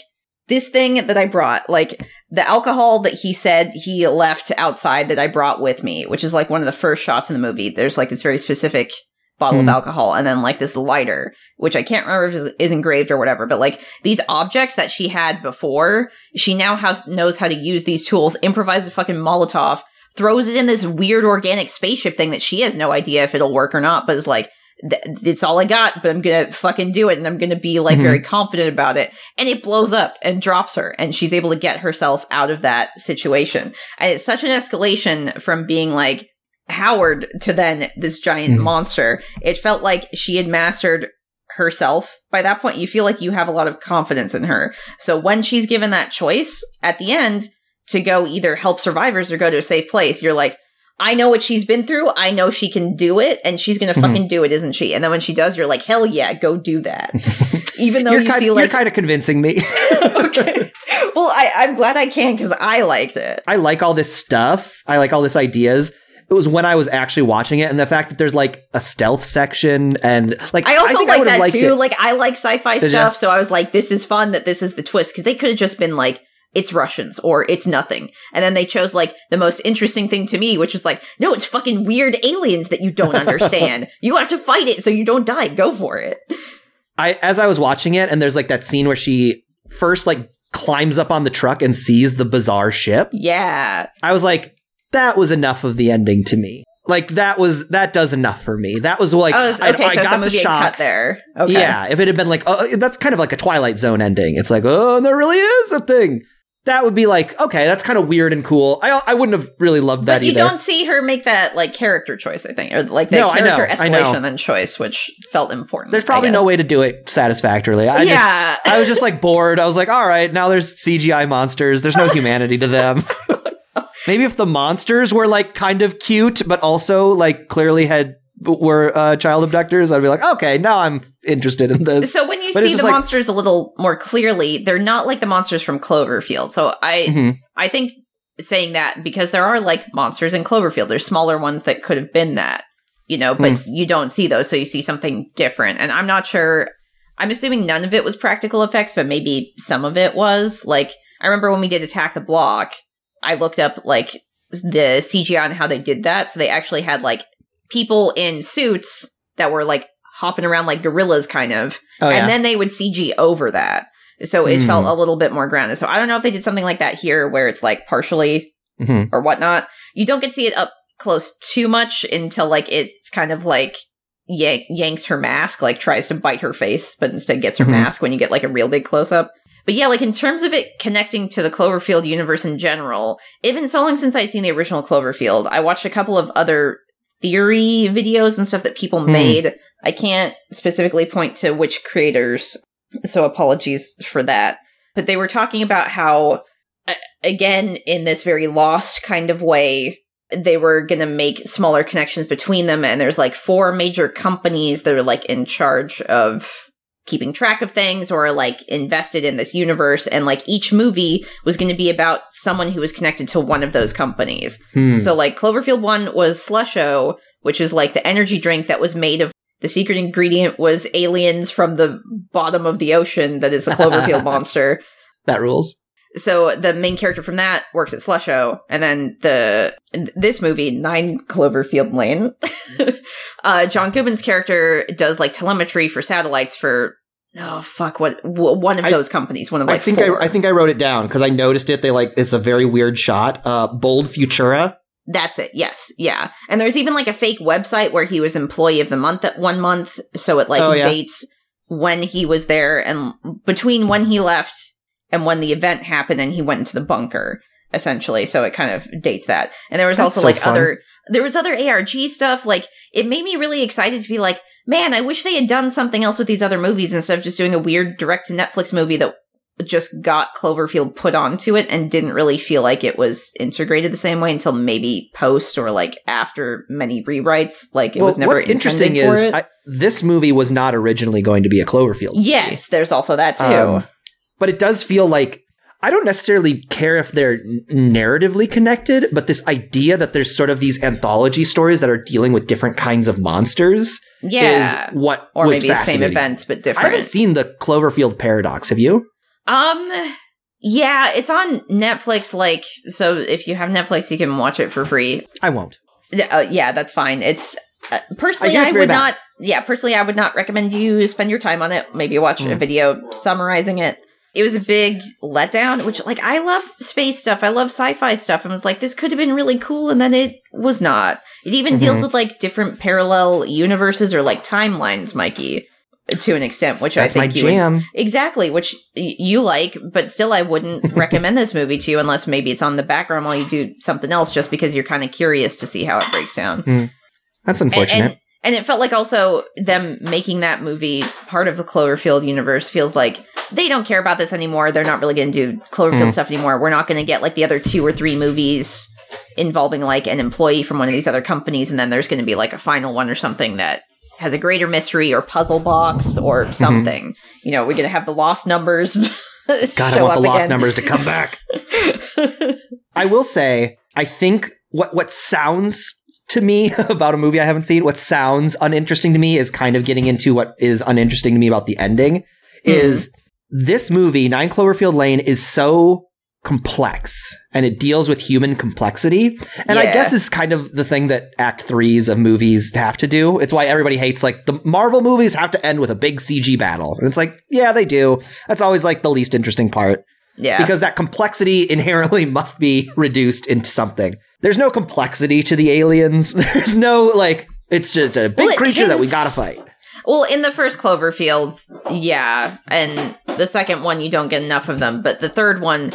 this thing that I brought, like the alcohol that he said he left outside that I brought with me, which is like one of the first shots in the movie. There's like this very specific bottle Hmm. of alcohol and then like this lighter, which I can't remember if is, is engraved or whatever, but like these objects that she had before, she now has knows how to use these tools, improvises a fucking Molotov, throws it in this weird organic spaceship thing that she has no idea if it'll work or not, but is like, it's all I got, but I'm gonna fucking do it and I'm gonna be like Mhm. very confident about it. And it blows up and drops her and she's able to get herself out of that situation. And it's such an escalation from being like Howard to then this giant Mhm. monster. It felt like she had mastered herself by that point. You feel like you have a lot of confidence in her. So when she's given that choice at the end to go either help survivors or go to a safe place, you're like, I know what she's been through. I know she can do it and she's going to Mhm. fucking do it, isn't she? And then when she does, you're like, hell yeah, go do that. <laughs> Even though you're, you kind, see like, you're kind of convincing me. <laughs> okay. Well, I, I'm glad I can because I liked it. I like all this stuff. I like all this ideas. It was when I was actually watching it, and the fact that there's like a stealth section, and like I also think I like have that too. it. Like I like sci-fi Did stuff, so I was like, this is fun that this is the twist because they could have just been like, it's Russians or it's nothing, and then they chose like the most interesting thing to me, which is like, no, it's fucking weird aliens that you don't understand. <laughs> you have to fight it so you don't die. Go for it. I as I was watching it, and there's like that scene where she first like climbs up on the truck and sees the bizarre ship. Yeah, I was like, that was enough of the ending to me. Like that was that does enough for me. That was like oh, I, okay. I so got the had shock. there. Okay. Yeah, if it had been like, oh, that's kind of like a Twilight Zone ending. It's like, oh, there really is a thing. That would be like, okay, that's kind of weird and cool. I I wouldn't have really loved that But you either. don't see her make that like character choice, I think, or like the No, I know, character I know. escalation and choice, which felt important. There's probably no way to do it satisfactorily. I just yeah, I was just like <laughs> bored. I was like, all right, now there's CGI monsters. There's no <laughs> humanity to them. <laughs> Maybe if the monsters were like kind of cute, but also like clearly had were uh, child abductors, I'd be like, okay, now I'm interested in this. So when you But see the like- monsters a little more clearly, they're not like the monsters from Cloverfield. So I Mhm. I think saying that because there are like monsters in Cloverfield. There's smaller ones that could have been that, you know, but Hmm. you don't see those, so you see something different. And I'm not sure. I'm assuming none of it was practical effects, but maybe some of it was. Like I remember when we did Attack the Block, I looked up like the CGI and how they did that. So they actually had like people in suits that were like hopping around like gorillas, kind of Oh yeah. and then they would CG over that. So it Hmm. felt a little bit more grounded. So I don't know if they did something like that here where it's like partially Mhm. or whatnot. You don't get to see it up close too much until like it's kind of like yank- yanks her mask, like tries to bite her face, but instead gets her Mhm. mask when you get like a real big close up. But yeah, like in terms of it connecting to the Cloverfield universe in general, it's been so long since I'd seen the original Cloverfield. I watched a couple of other theory videos and stuff that people Hmm. made. I can't specifically point to which creators, so apologies for that. But they were talking about how, again, in this very lost kind of way, they were going to make smaller connections between them. And there's like four major companies that are like in charge of keeping track of things or like invested in this universe. And like each movie was going to be about someone who was connected to one of those companies. Hmm. So like Cloverfield 1 was Slusho, which is like the energy drink that was made of the secret ingredient was aliens from the bottom of the ocean that is the Cloverfield <laughs> monster. that rules. So the main character from that works at Slusho, and then the this movie Nine Cloverfield Lane. <laughs> uh, John Goodman's character does like telemetry for satellites for oh fuck what w- one of I- those companies. One of like I think four. I, I think I wrote it down because I noticed it. They like it's a very weird shot. Uh, bold Futura. That's it. Yes. Yeah. And there's even like a fake website where he was employee of the month at one month. So it like Oh, yeah. dates when he was there and between when he left and when the event happened and he went into the bunker essentially. So it kind of dates that. And there was That's also so like fun. other, there was other ARG stuff. Like it made me really excited to be like, man, I wish they had done something else with these other movies instead of just doing a weird direct to Netflix movie that just got Cloverfield put onto it and didn't really feel like it was integrated the same way until maybe post or like after many rewrites. Like it well, was never what's interesting for is. I, this movie was not originally going to be a Cloverfield. movie. yes, there's also that too. Um, but it does feel like I don't necessarily care if they're narratively connected, but this idea that there's sort of these anthology stories that are dealing with different kinds of monsters yeah, is what or was maybe the same events but different. I haven't seen the Cloverfield paradox. Have you? Um, yeah, it's on Netflix. Like, so if you have Netflix, you can watch it for free. I won't. Yeah, Uh, yeah, that's fine. It's uh, personally, I I, would bad. not. Yeah, personally, I would not recommend you spend your time on it. Maybe watch a Mm. video summarizing it. It was a big letdown, which like I love space stuff. I love sci-fi stuff. and was like, this could have been really cool, and then it was not. It even deals Mhm. with like different parallel universes or like timelines, Mikey, to an extent, which That's I my think you would jam. Exactly, which y- you like, but still, I wouldn't <laughs> recommend this movie to you unless maybe it's on the background while you do something else, just because you're kind of curious to see how it breaks down. That's unfortunate. and, and it felt like also them making that movie part of the Cloverfield universe feels like they don't care about this anymore. They're not really going to do Cloverfield Hmm. stuff anymore. We're not going to get like the other two or three movies involving like an employee from one of these other companies, and then there's going to be like a final one or something that has a greater mystery or puzzle box or something. You know, we're going to have the lost numbers. <laughs> God, I want the lost again. numbers to come back. <laughs> I will say, I think what what sounds to me <laughs> about a movie I haven't seen, what sounds uninteresting to me is kind of getting into what is uninteresting to me about the ending. Hmm. Is this movie, Nine Cloverfield Lane, is so complex and it deals with human complexity. And I guess is kind of the thing that act threes of movies have to do. It's why everybody hates like the Marvel movies have to end with a big CG battle. And it's like, yeah, they do. That's always like the least interesting part yeah. because that complexity inherently <laughs> must be reduced into something. There's no complexity to the aliens. <laughs> There's no like it's just a big Well, creature that we gotta fight. Well, in the first Cloverfield, yeah, and the second one, you don't get enough of them. But the third one,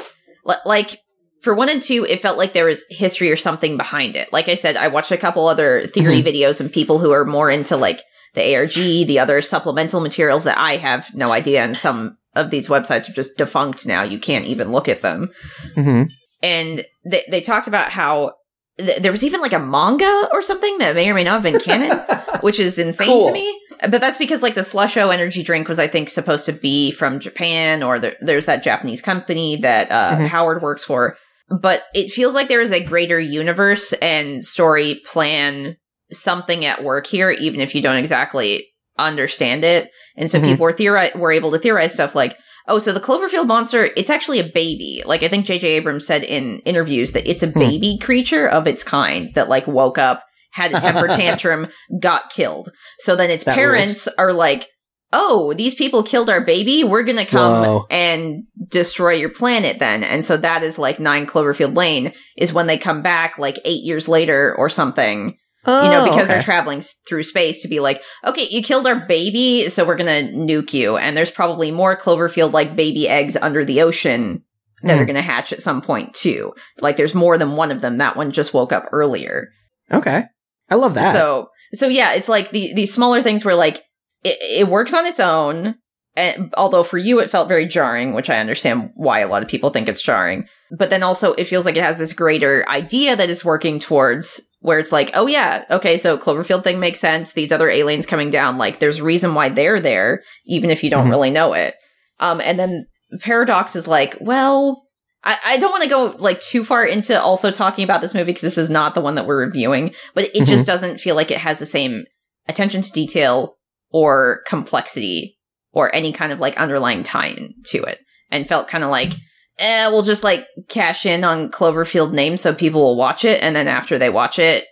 like for one and two, it felt like there was history or something behind it. Like I said, I watched a couple other theory mm-hmm. videos and people who are more into like the ARG, the other supplemental materials that I have no idea, and some of these websites are just defunct now. You can't even look at them Mm-hmm. and they, they talked about how th- there was even like a manga or something that may or may not have been canon, <laughs> which is insane Cool. to me. But that's because like the Slusho energy drink was, I think, supposed to be from Japan, or there, there's that Japanese company that uh, Mhm. Howard works for. But it feels like there is a greater universe and story plan, something at work here, even if you don't exactly understand it. And so Mhm. people were theori- were able to theorize stuff like, oh, so the Cloverfield monster, it's actually a baby. Like I think J.J. Abrams said in interviews that it's a Hmm. baby creature of its kind that like woke up, had a temper <laughs> tantrum, got killed. So then its That parents are like, oh, these people killed our baby. We're going to come Whoa. and destroy your planet then. And so that is like nine Cloverfield Lane is when they come back like eight years later or something you know, because they're traveling s- through space to be like, okay, you killed our baby, so we're gonna nuke you. And there's probably more Cloverfield like baby eggs under the ocean that Hmm. are gonna hatch at some point too. Like there's more than one of them. That one just woke up earlier. okay. I love that. So, so yeah, it's like the these smaller things where like it, it works on its own. And although for you it felt very jarring, which I understand why a lot of people think it's jarring, but then also it feels like it has this greater idea that is working towards where it's like, oh yeah, okay, so Cloverfield thing makes sense. These other aliens coming down, like there's reason why they're there, even if you don't Mhm. really know it. Um, and then Paradox is like, well, I, I don't want to go like too far into also talking about this movie because this is not the one that we're reviewing, but it Mhm. just doesn't feel like it has the same attention to detail or complexity or any kind of like underlying tie-in to it and felt kind of like eh, we'll just like cash in on cloverfield name so people will watch it and then after they watch it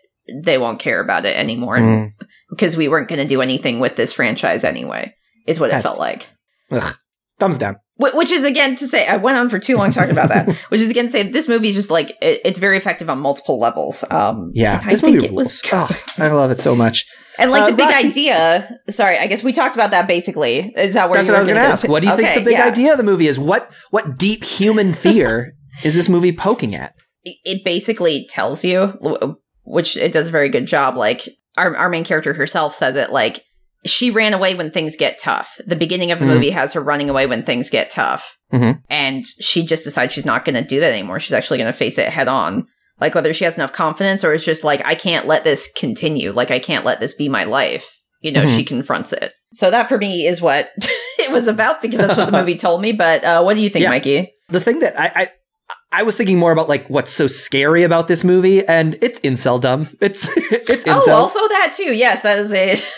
they won't care about it anymore Mm. because we weren't going to do anything with this franchise anyway is what it felt like Ugh. Thumbs down. Wh- which is again to say i went on for too long talking about that <laughs> which is again to say this movie is just like it, it's very effective on multiple levels um Yeah, I this think movie it rules. was Oh, I love it so much. and like Uh, the big Roxy- idea sorry i guess we talked about that basically is that where That's you what I was going to ask. What do you think the big yeah. idea of the movie is? What what deep human <laughs> fear is this movie poking at? it- it basically tells you, which it does a very good job. Like our our main character herself says it like she ran away when things get tough. The beginning of the Mhm. movie has her running away when things get tough. Mhm. And she just decides she's not going to do that anymore. She's actually going to face it head on. Like whether she has enough confidence or it's just like, I can't let this continue. Like I can't let this be my life. You know, Mhm. she confronts it. So that for me is what <laughs> it was about because that's what the movie told me. But uh, what do you think, Yeah. Mikey? the thing that I, I I was thinking more about like what's so scary about this movie, and it's incel dumb. It's <laughs> it's incels. Oh, also that too. Yes, that is a. <laughs>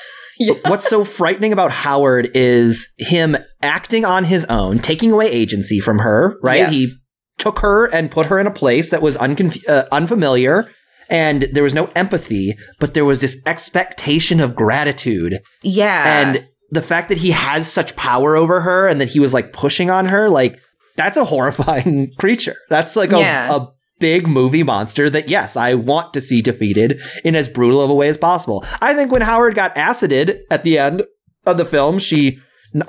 <laughs> yeah. What's so frightening about Howard is him acting on his own, taking away agency from her. Right? Yes. He took her and put her in a place that was unconf- uh, unfamiliar. And there was no empathy, but there was this expectation of gratitude. Yeah. and the fact that he has such power over her and that he was like pushing on her, like that's a horrifying <laughs> creature. That's like a, Yeah. a big movie monster that yes, I want to see defeated in as brutal of a way as possible. I think when Howard got acided at the end of the film, she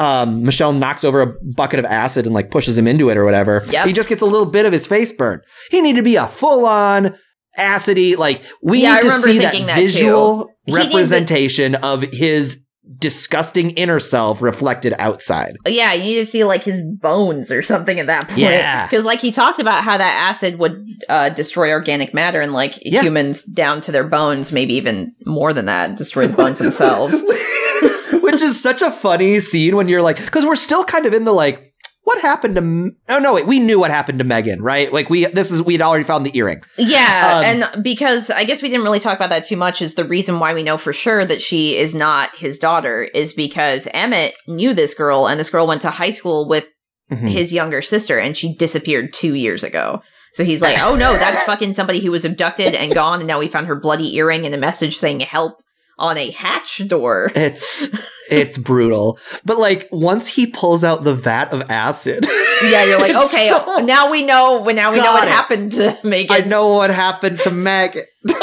um, Michelle knocks over a bucket of acid and like pushes him into it or whatever. Yep. He just gets a little bit of his face burned. He needed to be a full on acidy. Like we Yeah, I need to see that that, visual a- representation of his disgusting inner self reflected outside. Yeah, you need to see like his bones or something at that point. Yeah. Because like he talked about how that acid would uh, destroy organic matter and like Yeah. humans down to their bones, maybe even more than that, destroy the bones themselves. <laughs> Which is such a funny scene when you're like, because we're still kind of in the like, what happened to? M- oh no, wait, we knew what happened to Megan, right? Like we, this is we'd already found the earring. Yeah, Um, and because I guess we didn't really talk about that too much, is the reason why we know for sure that she is not his daughter is because Emmett knew this girl, and this girl went to high school with Mhm. his younger sister, and she disappeared two years ago. So he's like, oh no, that's fucking somebody who was abducted and gone, and now we found her bloody earring and a message saying help on a hatch door. It's <laughs> it's brutal, but like once he pulls out the vat of acid, Yeah, you're like, <laughs> okay, so- uh, now we know. Now we know what it. happened to <laughs> Megan. I know what happened to Megan. <laughs>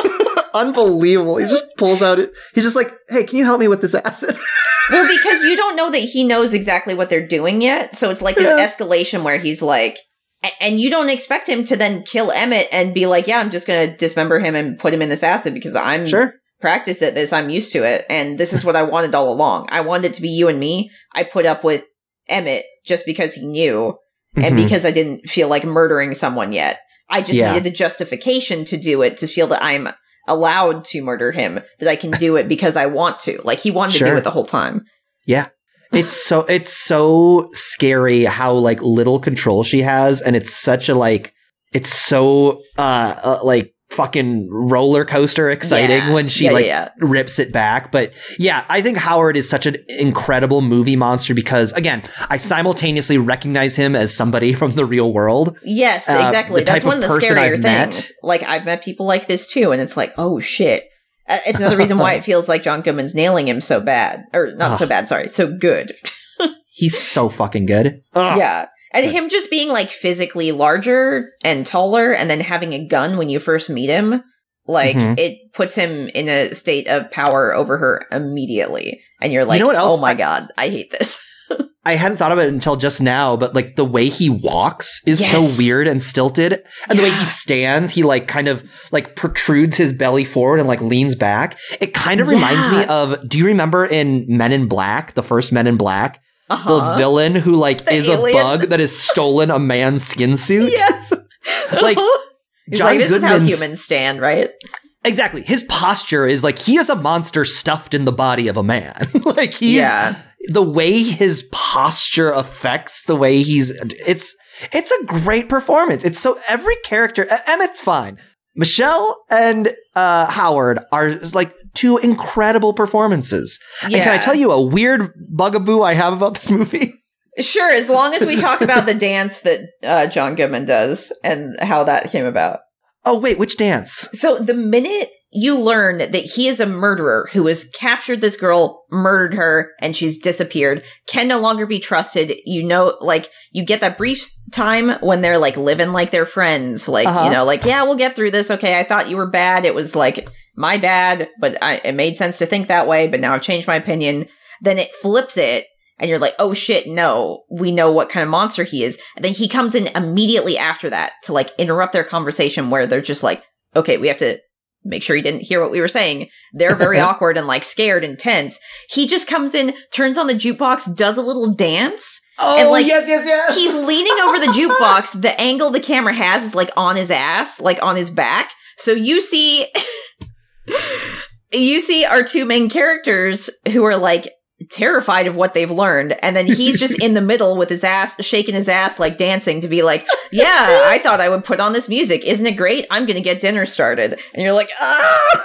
Unbelievable. He just pulls out it. He's just like, hey, can you help me with this acid? Well, because you don't know that he knows exactly what they're doing yet. So it's like this Yeah. escalation where he's like, and you don't expect him to then kill Emmett and be like, yeah, I'm just going to dismember him and put him in this acid because I'm sure. Practiced at this. I'm used to it. And this is what I wanted all along. I wanted it to be you and me. I put up with Emmett just because he knew and Mhm. because I didn't feel like murdering someone yet. I just Yeah. needed the justification to do it to feel that I'm allowed to murder him, that I can do it because I want to. Like he wanted to do it the whole time. Yeah. It's so it's so scary how like little control she has and it's such a like it's so uh, uh like fucking roller coaster exciting Yeah. when she Yeah, like yeah, rips it back but yeah i think howard is such an incredible movie monster because again i simultaneously recognize him as somebody <laughs> from the real world Yes, uh, exactly. That's type one of of the scarier I've met. things. Like I've met people like this too, and it's like, oh shit. Uh, It's another reason why it <laughs> feels like John Goodman's nailing him so bad, or not so bad. Sorry, so good. <laughs> he's so fucking good Ugh. Yeah, and him just being like physically larger and taller, and then having a gun when you first meet him, like Mhm. it puts him in a state of power over her immediately. And you're like, you know what else oh my I- god, I hate this. <laughs> I hadn't thought of it until just now, but like the way he walks is Yes. so weird and stilted. And the way he stands, he like kind of like protrudes his belly forward and like leans back. It kind of reminds me of do you remember in Men in Black, the first Men in Black, the Uh-huh. villain who like The is alien. a bug that has stolen a man's skin suit? <laughs> yes. <laughs> Like, <laughs> He's John like, this is how humans stand, right? Exactly. His posture is like he is a monster stuffed in the body of a man. like he's yeah. the way his posture affects the way he's it's it's a great performance it's so every character and it's fine michelle and uh howard are like two incredible performances. And can i tell you a weird bugaboo i have about this movie? <laughs> Sure, as long as we talk <laughs> about the dance that uh, John Goodman does and how that came about. oh wait which dance? So the minute you learn that he is a murderer who has captured this girl, murdered her, and she's disappeared, can no longer be trusted. You know, like you get that brief time when they're like living like they're friends, like Uh-huh. you know, like yeah, we'll get through this. Okay, I thought you were bad. It was like my bad, but I, it made sense to think that way. But now I've changed my opinion. Then it flips it. And you're like, oh shit, no, we know what kind of monster he is. And then he comes in immediately after that to like interrupt their conversation where they're just like, okay, we have to make sure he didn't hear what we were saying. They're very <laughs> awkward and like scared and tense. He just comes in, turns on the jukebox, does a little dance. Oh, And, like, yes, yes, yes. He's leaning over the jukebox. The angle the camera has is like on his ass, like on his back. So you see, <laughs> you see our two main characters who are like terrified of what they've learned. And then he's just in the middle with his ass, shaking his ass, like dancing to be like, yeah, I thought I would put on this music. Isn't it great? I'm going to get dinner started. And you're like, ah.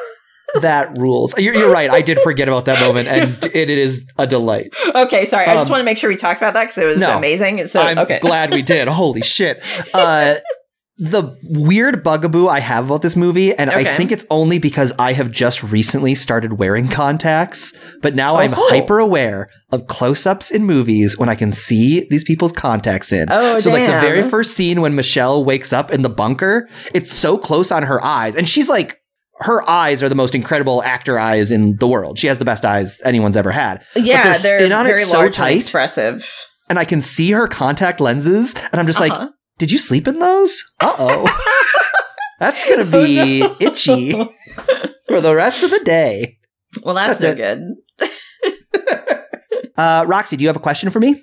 that rules. You're, you're right. I did forget about that moment, and <laughs> it, it is a delight. Okay, sorry. I just Um, want to make sure we talked about that because it was no. amazing. So, I'm okay. glad we did. Holy shit. Uh, <laughs> the weird bugaboo I have about this movie, and I think it's only because I have just recently started wearing contacts, but now I'm Oh. hyper aware of close ups in movies when I can see these people's contacts in. Oh, so, like the very first scene when Michelle wakes up in the bunker, it's so close on her eyes, and she's like, her eyes are the most incredible actor eyes in the world. She has the best eyes anyone's ever had. yeah, they're they're, on very so large and tight. expressive. and I can see her contact lenses, and I'm just like, Uh-huh. Did you sleep in those? Uh <laughs> oh. That's going to be Oh, no. itchy for the rest of the day. Well, that's, That's no good. <laughs> Uh, Roxy, do you have a question for me?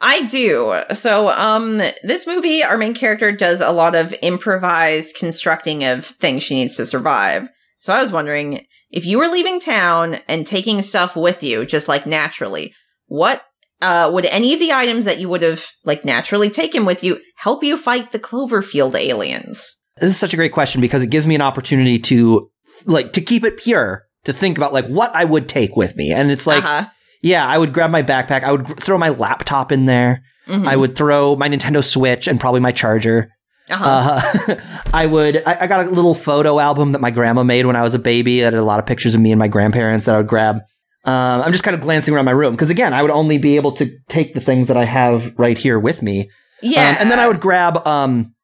I do. So, um, this movie, our main character does a lot of improvised constructing of things she needs to survive. So I was wondering if you were leaving town and taking stuff with you, just like naturally, what, uh, would any of the items that you would have, like, naturally taken with you help you fight the Cloverfield aliens? This is such a great question because it gives me an opportunity to, like, to keep it pure, to think about, like, what I would take with me. And it's like, uh-huh. yeah, I would grab my backpack. I would gr- throw my laptop in there. Mhm. I would throw my Nintendo Switch and probably my charger. uh-huh. Uh, <laughs> I would. I, I got a little photo album that my grandma made when I was a baby. That had a lot of pictures of me and my grandparents that I would grab. Um, I'm just kind of glancing around my room because again, I would only be able to take the things that I have right here with me. yeah. Um, and then I would grab. Um,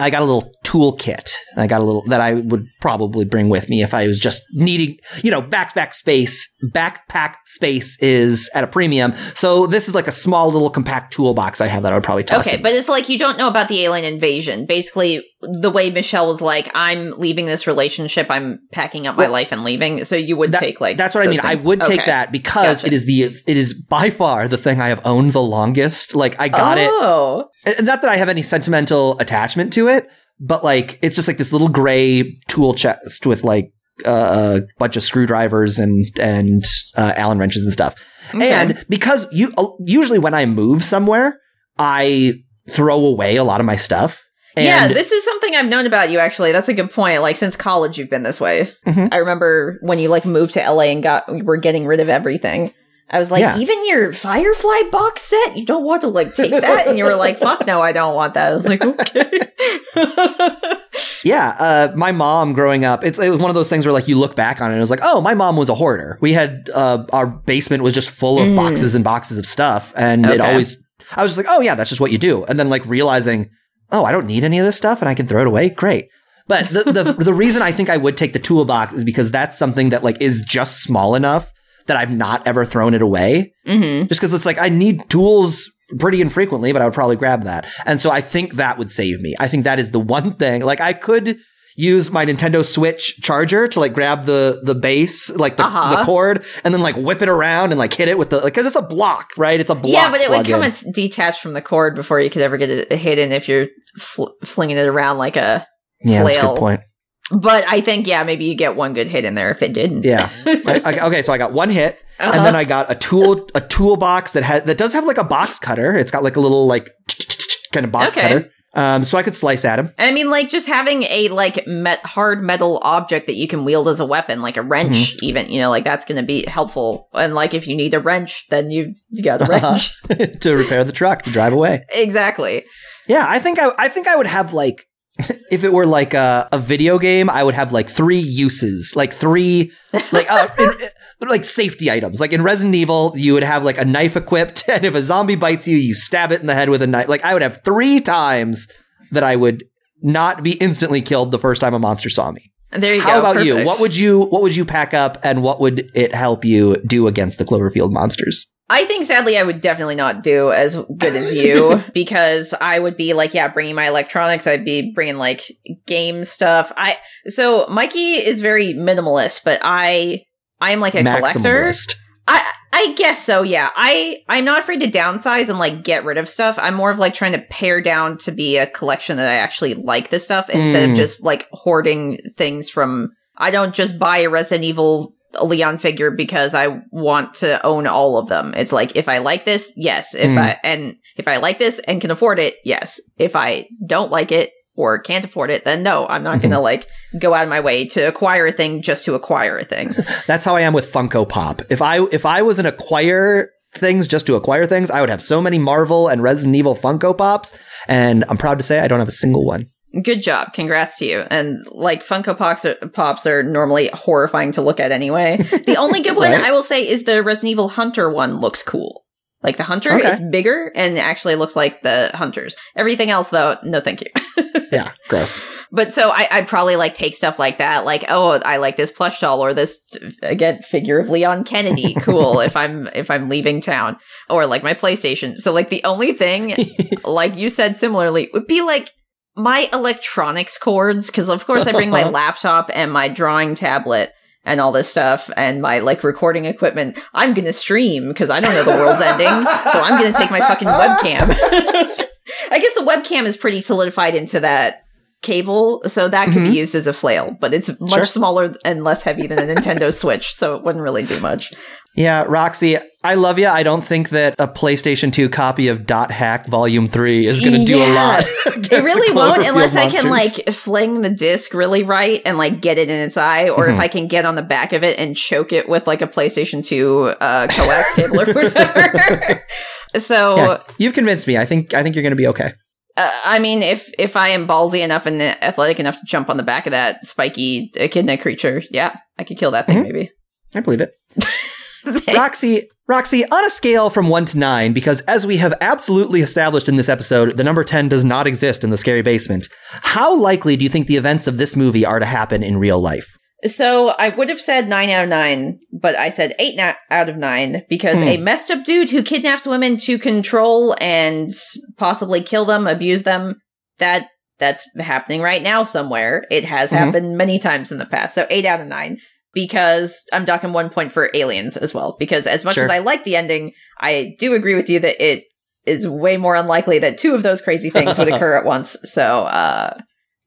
I got a little toolkit. I got a little that I would probably bring with me if I was just needing, you know, backpack space. Backpack space is at a premium. So this is like a small little compact toolbox I have that I would probably toss. Okay, in. but it's like you don't know about the alien invasion. Basically, the way Michelle was like, "I'm leaving this relationship. I'm packing up my Well, life and leaving." So you would That- take like that's what I mean. I things. would take Okay. that because Gotcha. it is the it is by far the thing I have owned the longest. Like I got it. Oh, And Not that I have any sentimental attachment to it, but like it's just like this little gray tool chest with like uh, a bunch of screwdrivers and and uh, Allen wrenches and stuff. okay. And because you uh, usually when I move somewhere, I throw away a lot of my stuff. And yeah, this is something I've known about you. Actually, that's a good point. Like since college, you've been this way. Mhm. I remember when you like moved to LA and got we were getting rid of everything. I was like, Yeah. even your Firefly box set, you don't want to like take that, and you were like, "Fuck no, I don't want that." I was like, "Okay." <laughs> Yeah, uh, my mom growing up, it's, it was one of those things where like you look back on it and it was like, oh, my mom was a hoarder. We had uh, our basement was just full of Mm. boxes and boxes of stuff, and it always I was just like, oh yeah, that's just what you do. And then like realizing, oh, I don't need any of this stuff and I can throw it away. Great. But the the <laughs> the reason I think I would take the toolbox is because that's something that like is just small enough that I've not ever thrown it away hmm just because it's like I need tools pretty infrequently, but I would probably grab that. And so I think that would save me. I think that is the one thing. Like I could use my Nintendo Switch charger to like grab the the base, like the, Uh-huh. the cord, and then like whip it around and like hit it with the like because it's a block, right? It's a block. Yeah, but it would plug-in. come at- detached from the cord before you could ever get it hidden if you're fl- flinging it around like a. yeah, that's a flail. good point. But I think yeah, maybe you get one good hit in there if it didn't. Yeah. <laughs> I- I- okay, so I got one hit, Uh-huh. and then I got a tool a toolbox that has that does have like a box cutter. It's got like a little like kind of box Okay. cutter. Um, so I could slice at him. I mean, like just having a like met- hard metal object that you can wield as a weapon, like a wrench, Mm-hmm. even you know, like that's going to be helpful. And like if you need a wrench, then you you got a wrench. <laughs> to repair the truck to drive away. exactly. Yeah, I think I, I think I would have like <laughs> if it were like a, a video game, I would have like three uses, like three like uh, <laughs> in- like safety items. Like in Resident Evil, you would have like a knife equipped, <laughs> and if a zombie bites you, you stab it in the head with a knife. Like I would have three times that I would not be instantly killed the first time a monster saw me. And there you go. How go. about you? What would you what would you pack up, and what would it help you do against the Cloverfield monsters? I think sadly I would definitely not do as good as you <laughs> because I would be like, yeah, bringing my electronics. I'd be bringing like game stuff. I so Mikey is very minimalist, but I I am like a collector. I I guess so. Yeah, I I'm not afraid to downsize and like get rid of stuff. I'm more of like trying to pare down to be a collection that I actually like this stuff instead Mm. of just like hoarding things from. I don't just buy a Resident Evil Leon figure because I want to own all of them. It's like if I like this, yes. If Mm. I and if I like this and can afford it, yes. If I don't like it or can't afford it, then no, I'm not gonna <laughs> like go out of my way to acquire a thing just to acquire a thing. <laughs> That's how I am with Funko Pop. If I if I was an acquire things just to acquire things, I would have so many Marvel and Resident Evil Funko Pops, and I'm proud to say I don't have a single one. Good job. Congrats to you. And like Funko Pops are, Pops are normally horrifying to look at anyway. <laughs> The only good one Right. I will say is the Resident Evil Hunter one looks cool. Like the Hunter Okay. is bigger and actually looks like the Hunters. Everything else though, no thank you. <laughs> Yeah, gross. But so I, I'd probably like take stuff like that, like oh, I like this plush doll or this again figure of Leon Kennedy, <laughs> cool. if I'm if I'm leaving town, or like my PlayStation. So like the only thing, <laughs> like you said similarly, would be like my electronics cords because of course I bring my laptop and my drawing tablet and all this stuff and my like recording equipment. I'm gonna stream because I don't know the world's ending, so I'm gonna take my fucking webcam. <laughs> I guess the webcam is pretty solidified into that cable, so that could Mhm. be used as a flail, but it's much Sure. smaller and less heavy than a Nintendo Switch, so it wouldn't really do much. Yeah, Roxy, I love you. I don't think that a PlayStation 2 copy of Dot Hack Volume 3 is going to do a lot. It <laughs> really won't unless I can like fling the disc really right and like get it in its eye, or if Mhm. I can get on the back of it and choke it with like a PlayStation 2 uh, coax cable or <laughs> whatever. so Yeah, you've convinced me. I think I think you're going to be okay. Uh, I mean, if if I am ballsy enough and athletic enough to jump on the back of that spiky echidna creature, yeah, I could kill that thing. Mhm. Maybe. I believe it. <laughs> Roxy, Roxy, on a scale from 1 to 9 because as we have absolutely established in this episode, the number 10 does not exist in the scary basement. How likely do you think the events of this movie are to happen in real life? So I would have said nine out of nine, but I said eight na- out of nine because Hmm. a messed up dude who kidnaps women to control and possibly kill them, abuse them, that that's happening right now somewhere. It has Mhm. happened many times in the past. So eight out of nine. Because I'm docking one point for aliens as well. Because as much Sure. as I like the ending, I do agree with you that it is way more unlikely that two of those crazy things would <laughs> occur at once. So uh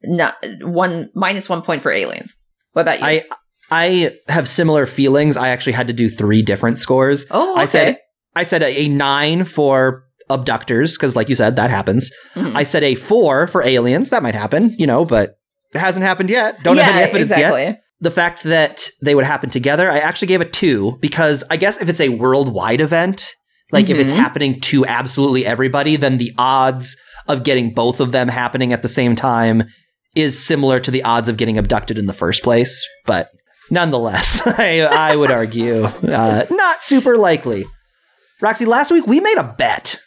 not one minus one point for aliens. What about you? I I have similar feelings. I actually had to do three different scores. Oh, okay. I said I said a, a 9 for abductors because like you said that happens. Mhm. I said a 4 for aliens. That might happen, you know, but it hasn't happened yet. Don't have any evidence yet. Exactly. the fact that they would happen together, I actually gave a two because I guess if it's a worldwide event, like if it's Mhm. happening to absolutely everybody, then the odds of getting both of them happening at the same time is similar to the odds of getting abducted in the first place. But nonetheless, <laughs> I, I would argue uh, not super likely. Roxy, last week we made a bet.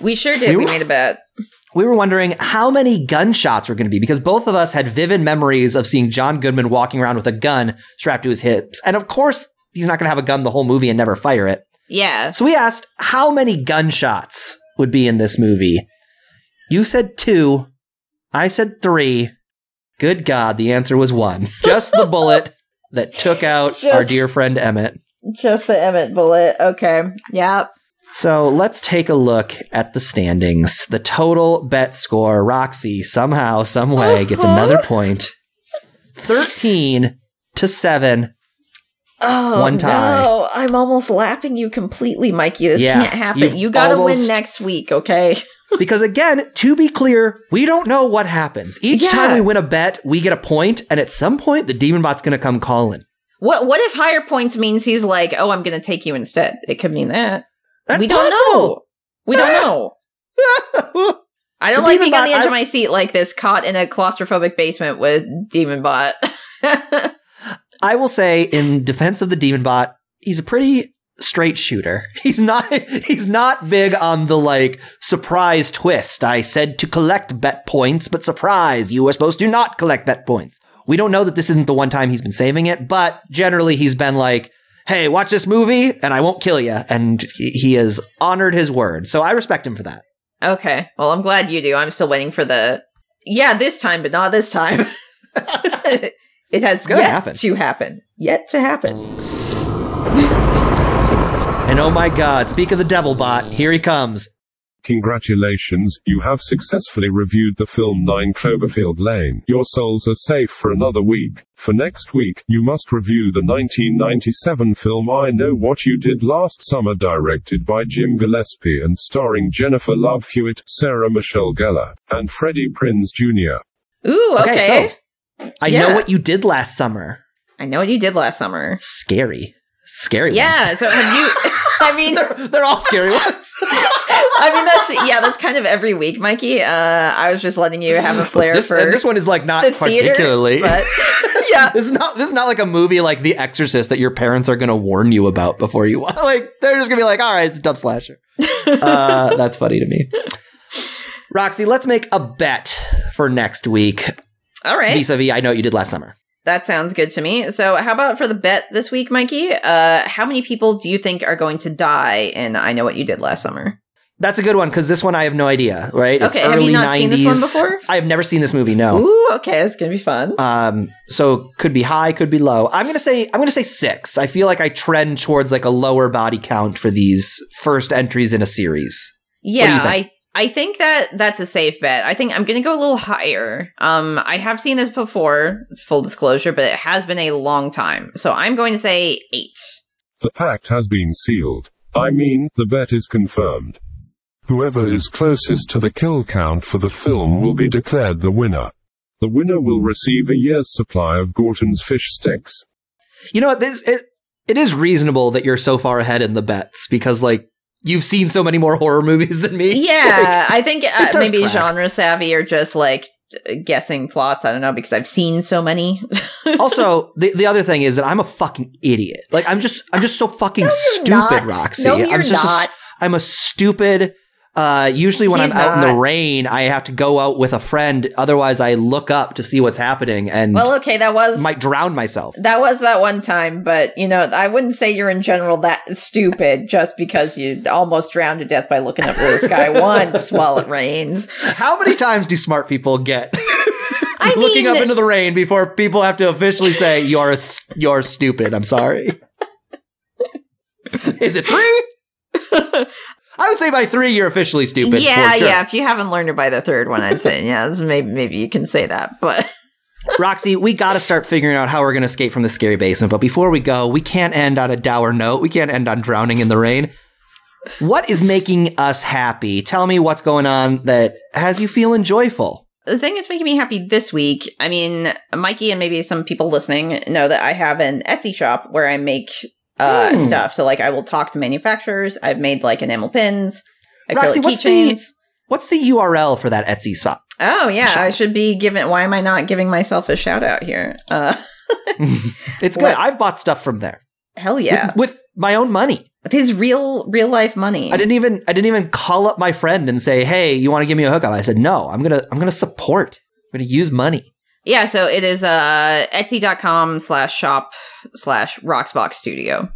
We sure did. We We made a bet. We were wondering how many gunshots were going to be because both of us had vivid memories of seeing John Goodman walking around with a gun strapped to his hips. And of course, he's not going to have a gun the whole movie and never fire it. Yeah. So we asked how many gunshots would be in this movie. You said two. I said three. Good God, the answer was one. <laughs> Just the bullet that took out Just- our dear friend Emmett. Just the Emmett bullet. Okay. Yeah. So let's take a look at the standings. The total bet score. Roxy somehow, some way gets Uh-huh. another point. 13 to 7. Oh, One tie. no. I'm almost lapping you completely, Mikey. This Yeah, can't happen. You gotta almost- win next week, okay? <laughs> Because again, to be clear, we don't know what happens. Each Yeah. time we win a bet, we get a point, and at some point, the demon bot's going to come calling. What What if higher points means he's like, oh, I'm gonna take you instead? It could mean that. That's we don't know. We don't know. <laughs> I don't The like being on the edge I- of my seat like this, caught in a claustrophobic basement with Demon Bot. <laughs> I will say, in defense of the demon bot, he's a pretty straight shooter. <laughs> He's not. He's not big on the like surprise twist. I said to collect bet points, but surprise, you were supposed to not collect bet points. We don't know that this isn't the one time he's been saving it, but generally he's been like, hey, watch this movie and I won't kill you. And he, he has honored his word. So I respect him for that. Okay. Well, I'm glad you do. I'm still waiting for the. Yeah, this time, but not this time. <laughs> it has yet happen. to happen. Yet to happen. And oh my god, speak of the devil bot, here he comes. Congratulations, you have successfully reviewed the film 9 Cloverfield Lane. Your souls are safe for another week. For next week, you must review the 1997 film I Know What You Did Last Summer, directed by Jim Gillespie and starring Jennifer Love Hewitt, Sarah Michelle Gellar, and Freddie Prinze Jr. Ooh, okay. Okay, I Yeah. know what you did last summer. I know what you did last summer. Scary. Scary. Yeah. So have you? <laughs> I mean, they're, they're all scary ones. <laughs> I mean that's yeah, that's kind of every week, Mikey. Uh, I was just letting you have a <laughs> flair this, for and this one is like not the theater, particularly. but yeah, This is not this is not like a movie like The Exorcist that your parents are gonna warn you about before you watch like they're just gonna be like, all right, it's a dub slasher. uh, that's funny to me. Roxy, let's make a bet for next week. all right. Vis-a-vis, I know what you did last summer. That sounds good to me. So, how about for the bet this week, Mikey? Uh, how many people do you think are going to die in I Know What You Did Last Summer? That's a good one because this one I have no idea. Right? Okay, have you not seen this one before? I have never seen this movie. No. Ooh, okay, it's gonna be fun. Um, so could be high, could be low. I'm gonna say I'm gonna say six. I feel like I trend towards like a lower body count for these first entries in a series. yeah, think? I I think that that's a safe bet. I think I'm gonna go a little higher. Um, I have seen this before, full disclosure, but it has been a long time. So I'm going to say eight. The pact has been sealed. I mean, the bet is confirmed. Whoever is closest to the kill count for the film will be declared the winner. The winner will receive a year's supply of Gorton's fish sticks. You know what? This it, it is reasonable that you're so far ahead in the bets because like you've seen so many more horror movies than me. <laughs> Yeah, I think uh, maybe genre savvy or just like guessing plots. I don't know because I've seen so many. <laughs> also, the, the other thing is that I'm a fucking idiot. Like I'm just I'm just so fucking you're stupid, not. Roxy. No, I'm you're just not. I'm a stupid. Uh, usually when He's I'm out in the rain, I have to go out with a friend. Otherwise, I look up to see what's happening and well, okay, that was might drown myself. that was that one time, but you know, I wouldn't say you're in general that stupid just because you almost drowned to death by looking up at the sky <laughs> once while it rains. How many times do smart people get <laughs> I looking mean- up into the rain before people have to officially say <laughs> you're you're stupid? I'm sorry. Is it three? I would say by three you're officially stupid. yeah, for sure. yeah. If you haven't learned it by the third one, I'd say yeah. Maybe maybe you can say that, but <laughs> Roxy, we got to start figuring out how we're going to escape from the scary basement. But before we go, we can't end on a dour note. We can't end on drowning in the rain. What is making us happy? Tell me what's going on that has you feeling joyful. the thing that's making me happy this week, I mean, Mikey and maybe some people listening know that I have an Etsy shop where I make uh, Hmm. stuff. So, like, I will talk to manufacturers. I've made like enamel pins, acrylic Roxy, what's the- keychains. What's the URL for that Etsy spot? Oh yeah, Shop. I should be giving. Why am I not giving myself a shout out here? Uh, <laughs> it's <laughs> good. What? I've bought stuff from there. hell With- yeah, With, my own money. with his real real life money. I didn't even I didn't even call up my friend and say, "Hey, you want to give me a hookup?" I said, "No, I'm to I'm going to support. I'm going to use money." Yeah, so it is uh etsy.com slash shop slash roxbox studio.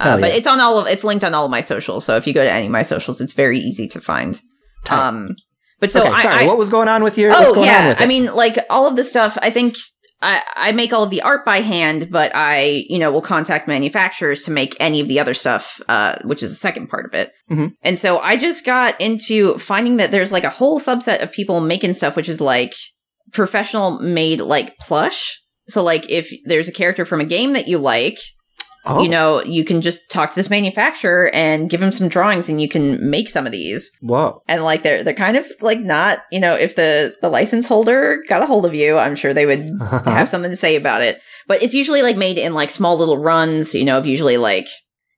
Uh, but yeah. it's on all of it's linked on all of my socials. So if you go to any of my socials, it's very easy to find. Tight. Um but so okay, I, sorry. I what was going on with your what's Oh going on yeah. I mean like all of the stuff I think I, I make all of the art by hand, but I, you know, will contact manufacturers to make any of the other stuff, uh, which is the second part of it. Mhm. And so I just got into finding that there's like a whole subset of people making stuff, which is like professional made like plush. So like if there's a character from a game that you like, Oh. you know, you can just talk to this manufacturer and give him some drawings and you can make some of these. Whoa. And like they're they're kind of like not, you know, if the the license holder got a hold of you, I'm sure they would <laughs> have something to say about it. But it's usually like made in like small little runs, you know, of usually like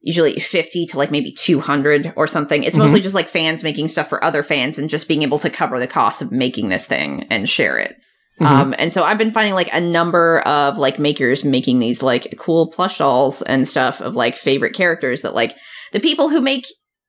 usually 50 to like maybe 200 or something. It's mostly just like fans making stuff for other fans and just being able to cover the cost of making this thing and share it. Mhm. Um, and so I've been finding like a number of like makers making these like cool plush dolls and stuff of like favorite characters that like the people who make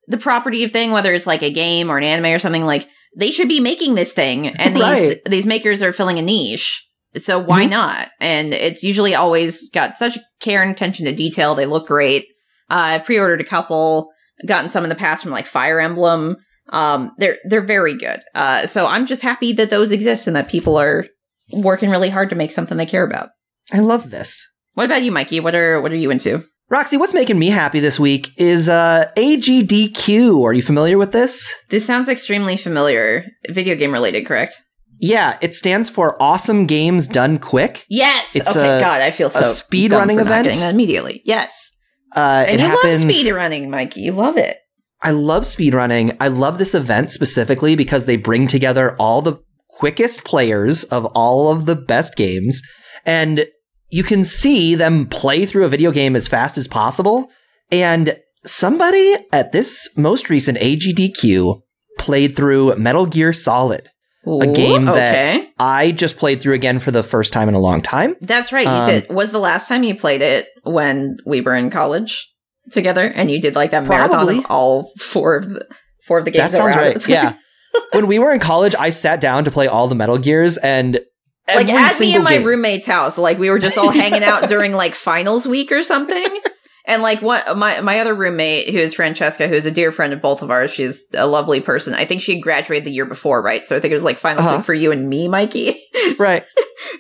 the property of thing, whether it's like a game or an anime or something, like they should be making this thing. And <laughs> these Right. these makers are filling a niche. So why Mhm. not? And it's usually always got such care and attention to detail. They look great. Uh, I pre-ordered a couple, gotten some in the past from like Fire Emblem. Um, they're they're very good. Uh, so I'm just happy that those exist and that people are working really hard to make something they care about. I love this. What about you, Mikey? What are what are you into? Roxy, what's making me happy this week is uh, AGDQ. Are you familiar with this? This sounds extremely familiar. Video game related, correct? Yeah, it stands for Awesome Games Done Quick. Yes. It's okay. a- God, I feel so speed running event? getting that immediately. Yes. Uh, And it you happens. love speed running, Mikey. You love it. I love speedrunning. I love this event specifically because they bring together all the quickest players of all of the best games and you can see them play through a video game as fast as possible. And somebody at this most recent AGDQ played through Metal Gear Solid, a game that okay. I just played through again for the first time in a long time. That's right. You Um, did. Was the last time you played it when we were in college together, and you did like that marathon of all four of the four of the games That sounds were out at right. Yeah. <laughs> when we were in college, I sat down to play all the Metal Gears and like every at me and my game- roommate's house. Like we were just all hanging out <laughs> during like finals week or something. And like what my my other roommate, who is Francesca, who's a dear friend of both of ours, she's a lovely person. I think she graduated the year before, right? So I think it was like finals Uh-huh. week for you and me, Mikey. <laughs> Right.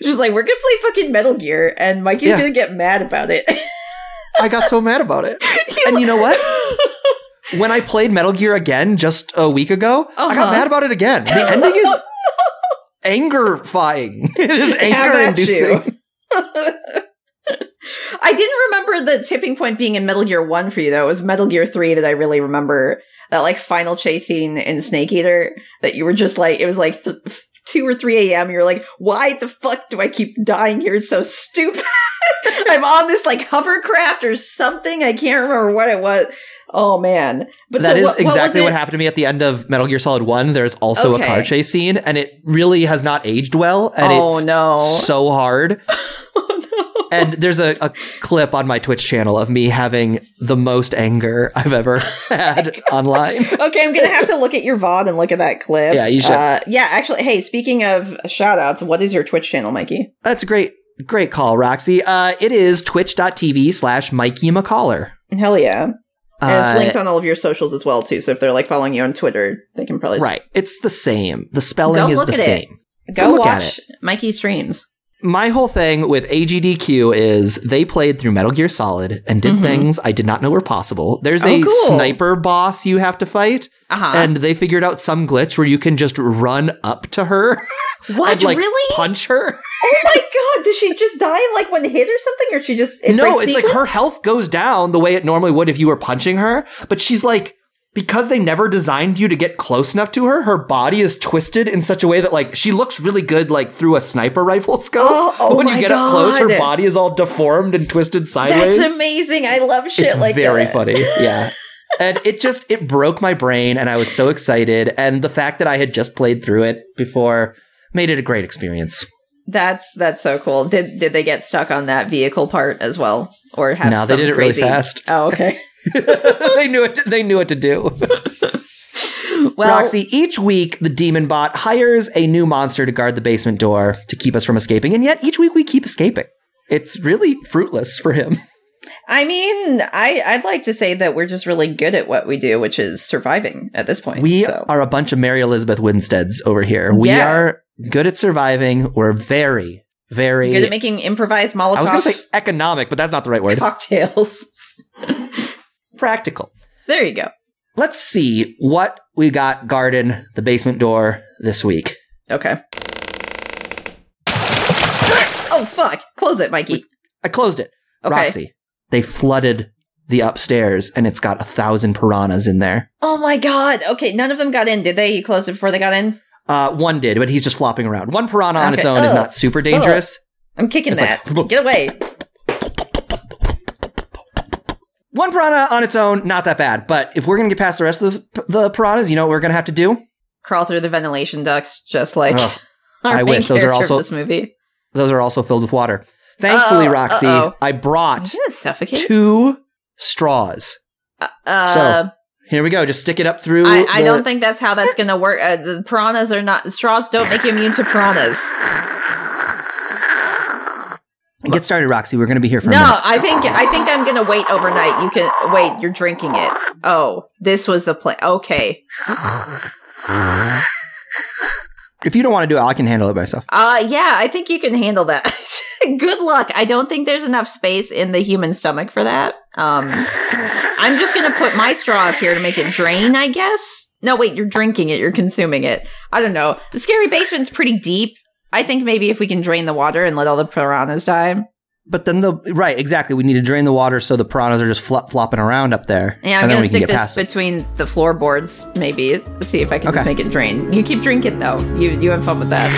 She's like, we're gonna play fucking Metal Gear, and Mikey's Yeah. gonna get mad about it. <laughs> I got so mad about it. <laughs> And you know what? When I played Metal Gear again just a week ago, I got Uh-huh. mad about it again. The ending is angerfying. It is anger inducing. I didn't remember the tipping point being in Metal Gear 1 for you, though. It was Metal Gear 3 that I really remember. That, like, final chase scene in Snake Eater that you were just like, it was like th- 2 or 3 a.m. You're like, why the fuck do I keep dying here? It's so stupid. <laughs> I'm on this, like, hovercraft or something. I can't remember what it was. Oh, man. But That so is what- what exactly what, it? happened to me at the end of Metal Gear Solid 1. There's also Okay. a car chase scene, and it really has not aged well. And oh, it's no. so hard. <laughs> oh. And there's a, a clip on my Twitch channel of me having the most anger I've ever <laughs> had online. Okay, I'm gonna have to look at your VOD and look at that clip. Yeah, you should. Uh, yeah, actually, hey, speaking of shout outs, what is your Twitch channel, Mikey? That's a great, great call, Roxy. Uh, it is twitch.tv slash Mikey McCaller. Hell yeah. And Uh, it's linked on all of your socials as well, too. So if they're like following you on Twitter, they can probably Right. It's the same. The spelling Go is the at it. same. go, Go watch Mikey streams. My whole thing with AGDQ is they played through Metal Gear Solid and did Mhm. things I did not know were possible. There's Oh, a cool. sniper boss you have to fight, Uh huh. and they figured out some glitch where you can just run up to her <laughs> What? and like really? punch her. Oh my god! Did she just die like one hit or something, or she just no, it's like her health goes down the way it normally would if you were punching her, but she's like because they never designed you to get close enough to her, her body is twisted in such a way that like she looks really good like through a sniper rifle <laughs> scope. Oh, oh but when you get up close, her body is all deformed and twisted sideways. That's amazing. I love shit like it's like very that. funny. <laughs> Yeah. and it just it broke my brain and I was so excited and the fact that I had just played through it before made it a great experience. That's that's so cool. Did did they get stuck on that vehicle part as well, or have No, they did it really fast. Oh, okay. <laughs> <laughs> they knew it they knew what to do. <laughs> Well, Roxy, each week the demon bot hires a new monster to guard the basement door to keep us from escaping, and yet each week we keep escaping. It's really fruitless for him. I mean, I I'd like to say that we're just really good at what we do, which is surviving at this point. We so. are a bunch of Mary Elizabeth Winsteads over here. We Yeah. are good at surviving. We're very, very good at making improvised Molotov I was going to say economic, but that's not the right word. cocktails. <laughs> Practical. There you go. Let's see what we got guarding the basement door this week. Okay. Oh fuck! Close it, Mikey. I closed it. Okay. Roxy, they flooded the upstairs and it's got a thousand piranhas in there. Oh my god. Okay, none of them got in, did they? You closed it before they got in. Uh, one did, but he's just flopping around. One piranha on its Okay. own is not super dangerous. I'm kicking It's that. like- <laughs> Get away. One piranha on its own, not that bad. But if we're going to get past the rest of the, the piranhas, you know what we're going to have to do? Crawl through the ventilation ducts, just like <laughs> our I wish. Those are also- this movie. those are also filled with water. Thankfully, Uh-oh, Roxy, uh-oh. I brought suffocate. two straws. Uh, So, Here we go. Just stick it up through. I, I the- don't think that's how that's gonna work. Uh, the piranhas are not straws. Don't make you immune to piranhas. <laughs> Get started, Roxy. We're going to be here for No, minute. I think I think I'm gonna wait overnight. You can wait. You're drinking it. Oh, this was the plan. Okay. If you don't want to do it, I can handle it myself. Uh, yeah, I think you can handle that. <laughs> Good luck. I don't think there's enough space in the human stomach for that. Um, I'm just gonna put my straw up here to make it drain. I guess. No, wait. You're drinking it. You're consuming it. I don't know. The scary basement's pretty deep. I think maybe if we can drain the water and let all the piranhas die. But then the right, exactly. We need to drain the water so the piranhas are just flop flopping around up there. Yeah, I'm gonna stick this past it. between the floorboards, maybe. See if I can just make it drain. You keep drinking though. You you have fun with that.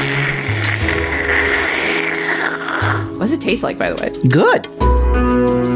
What does it taste like, by the way? Good.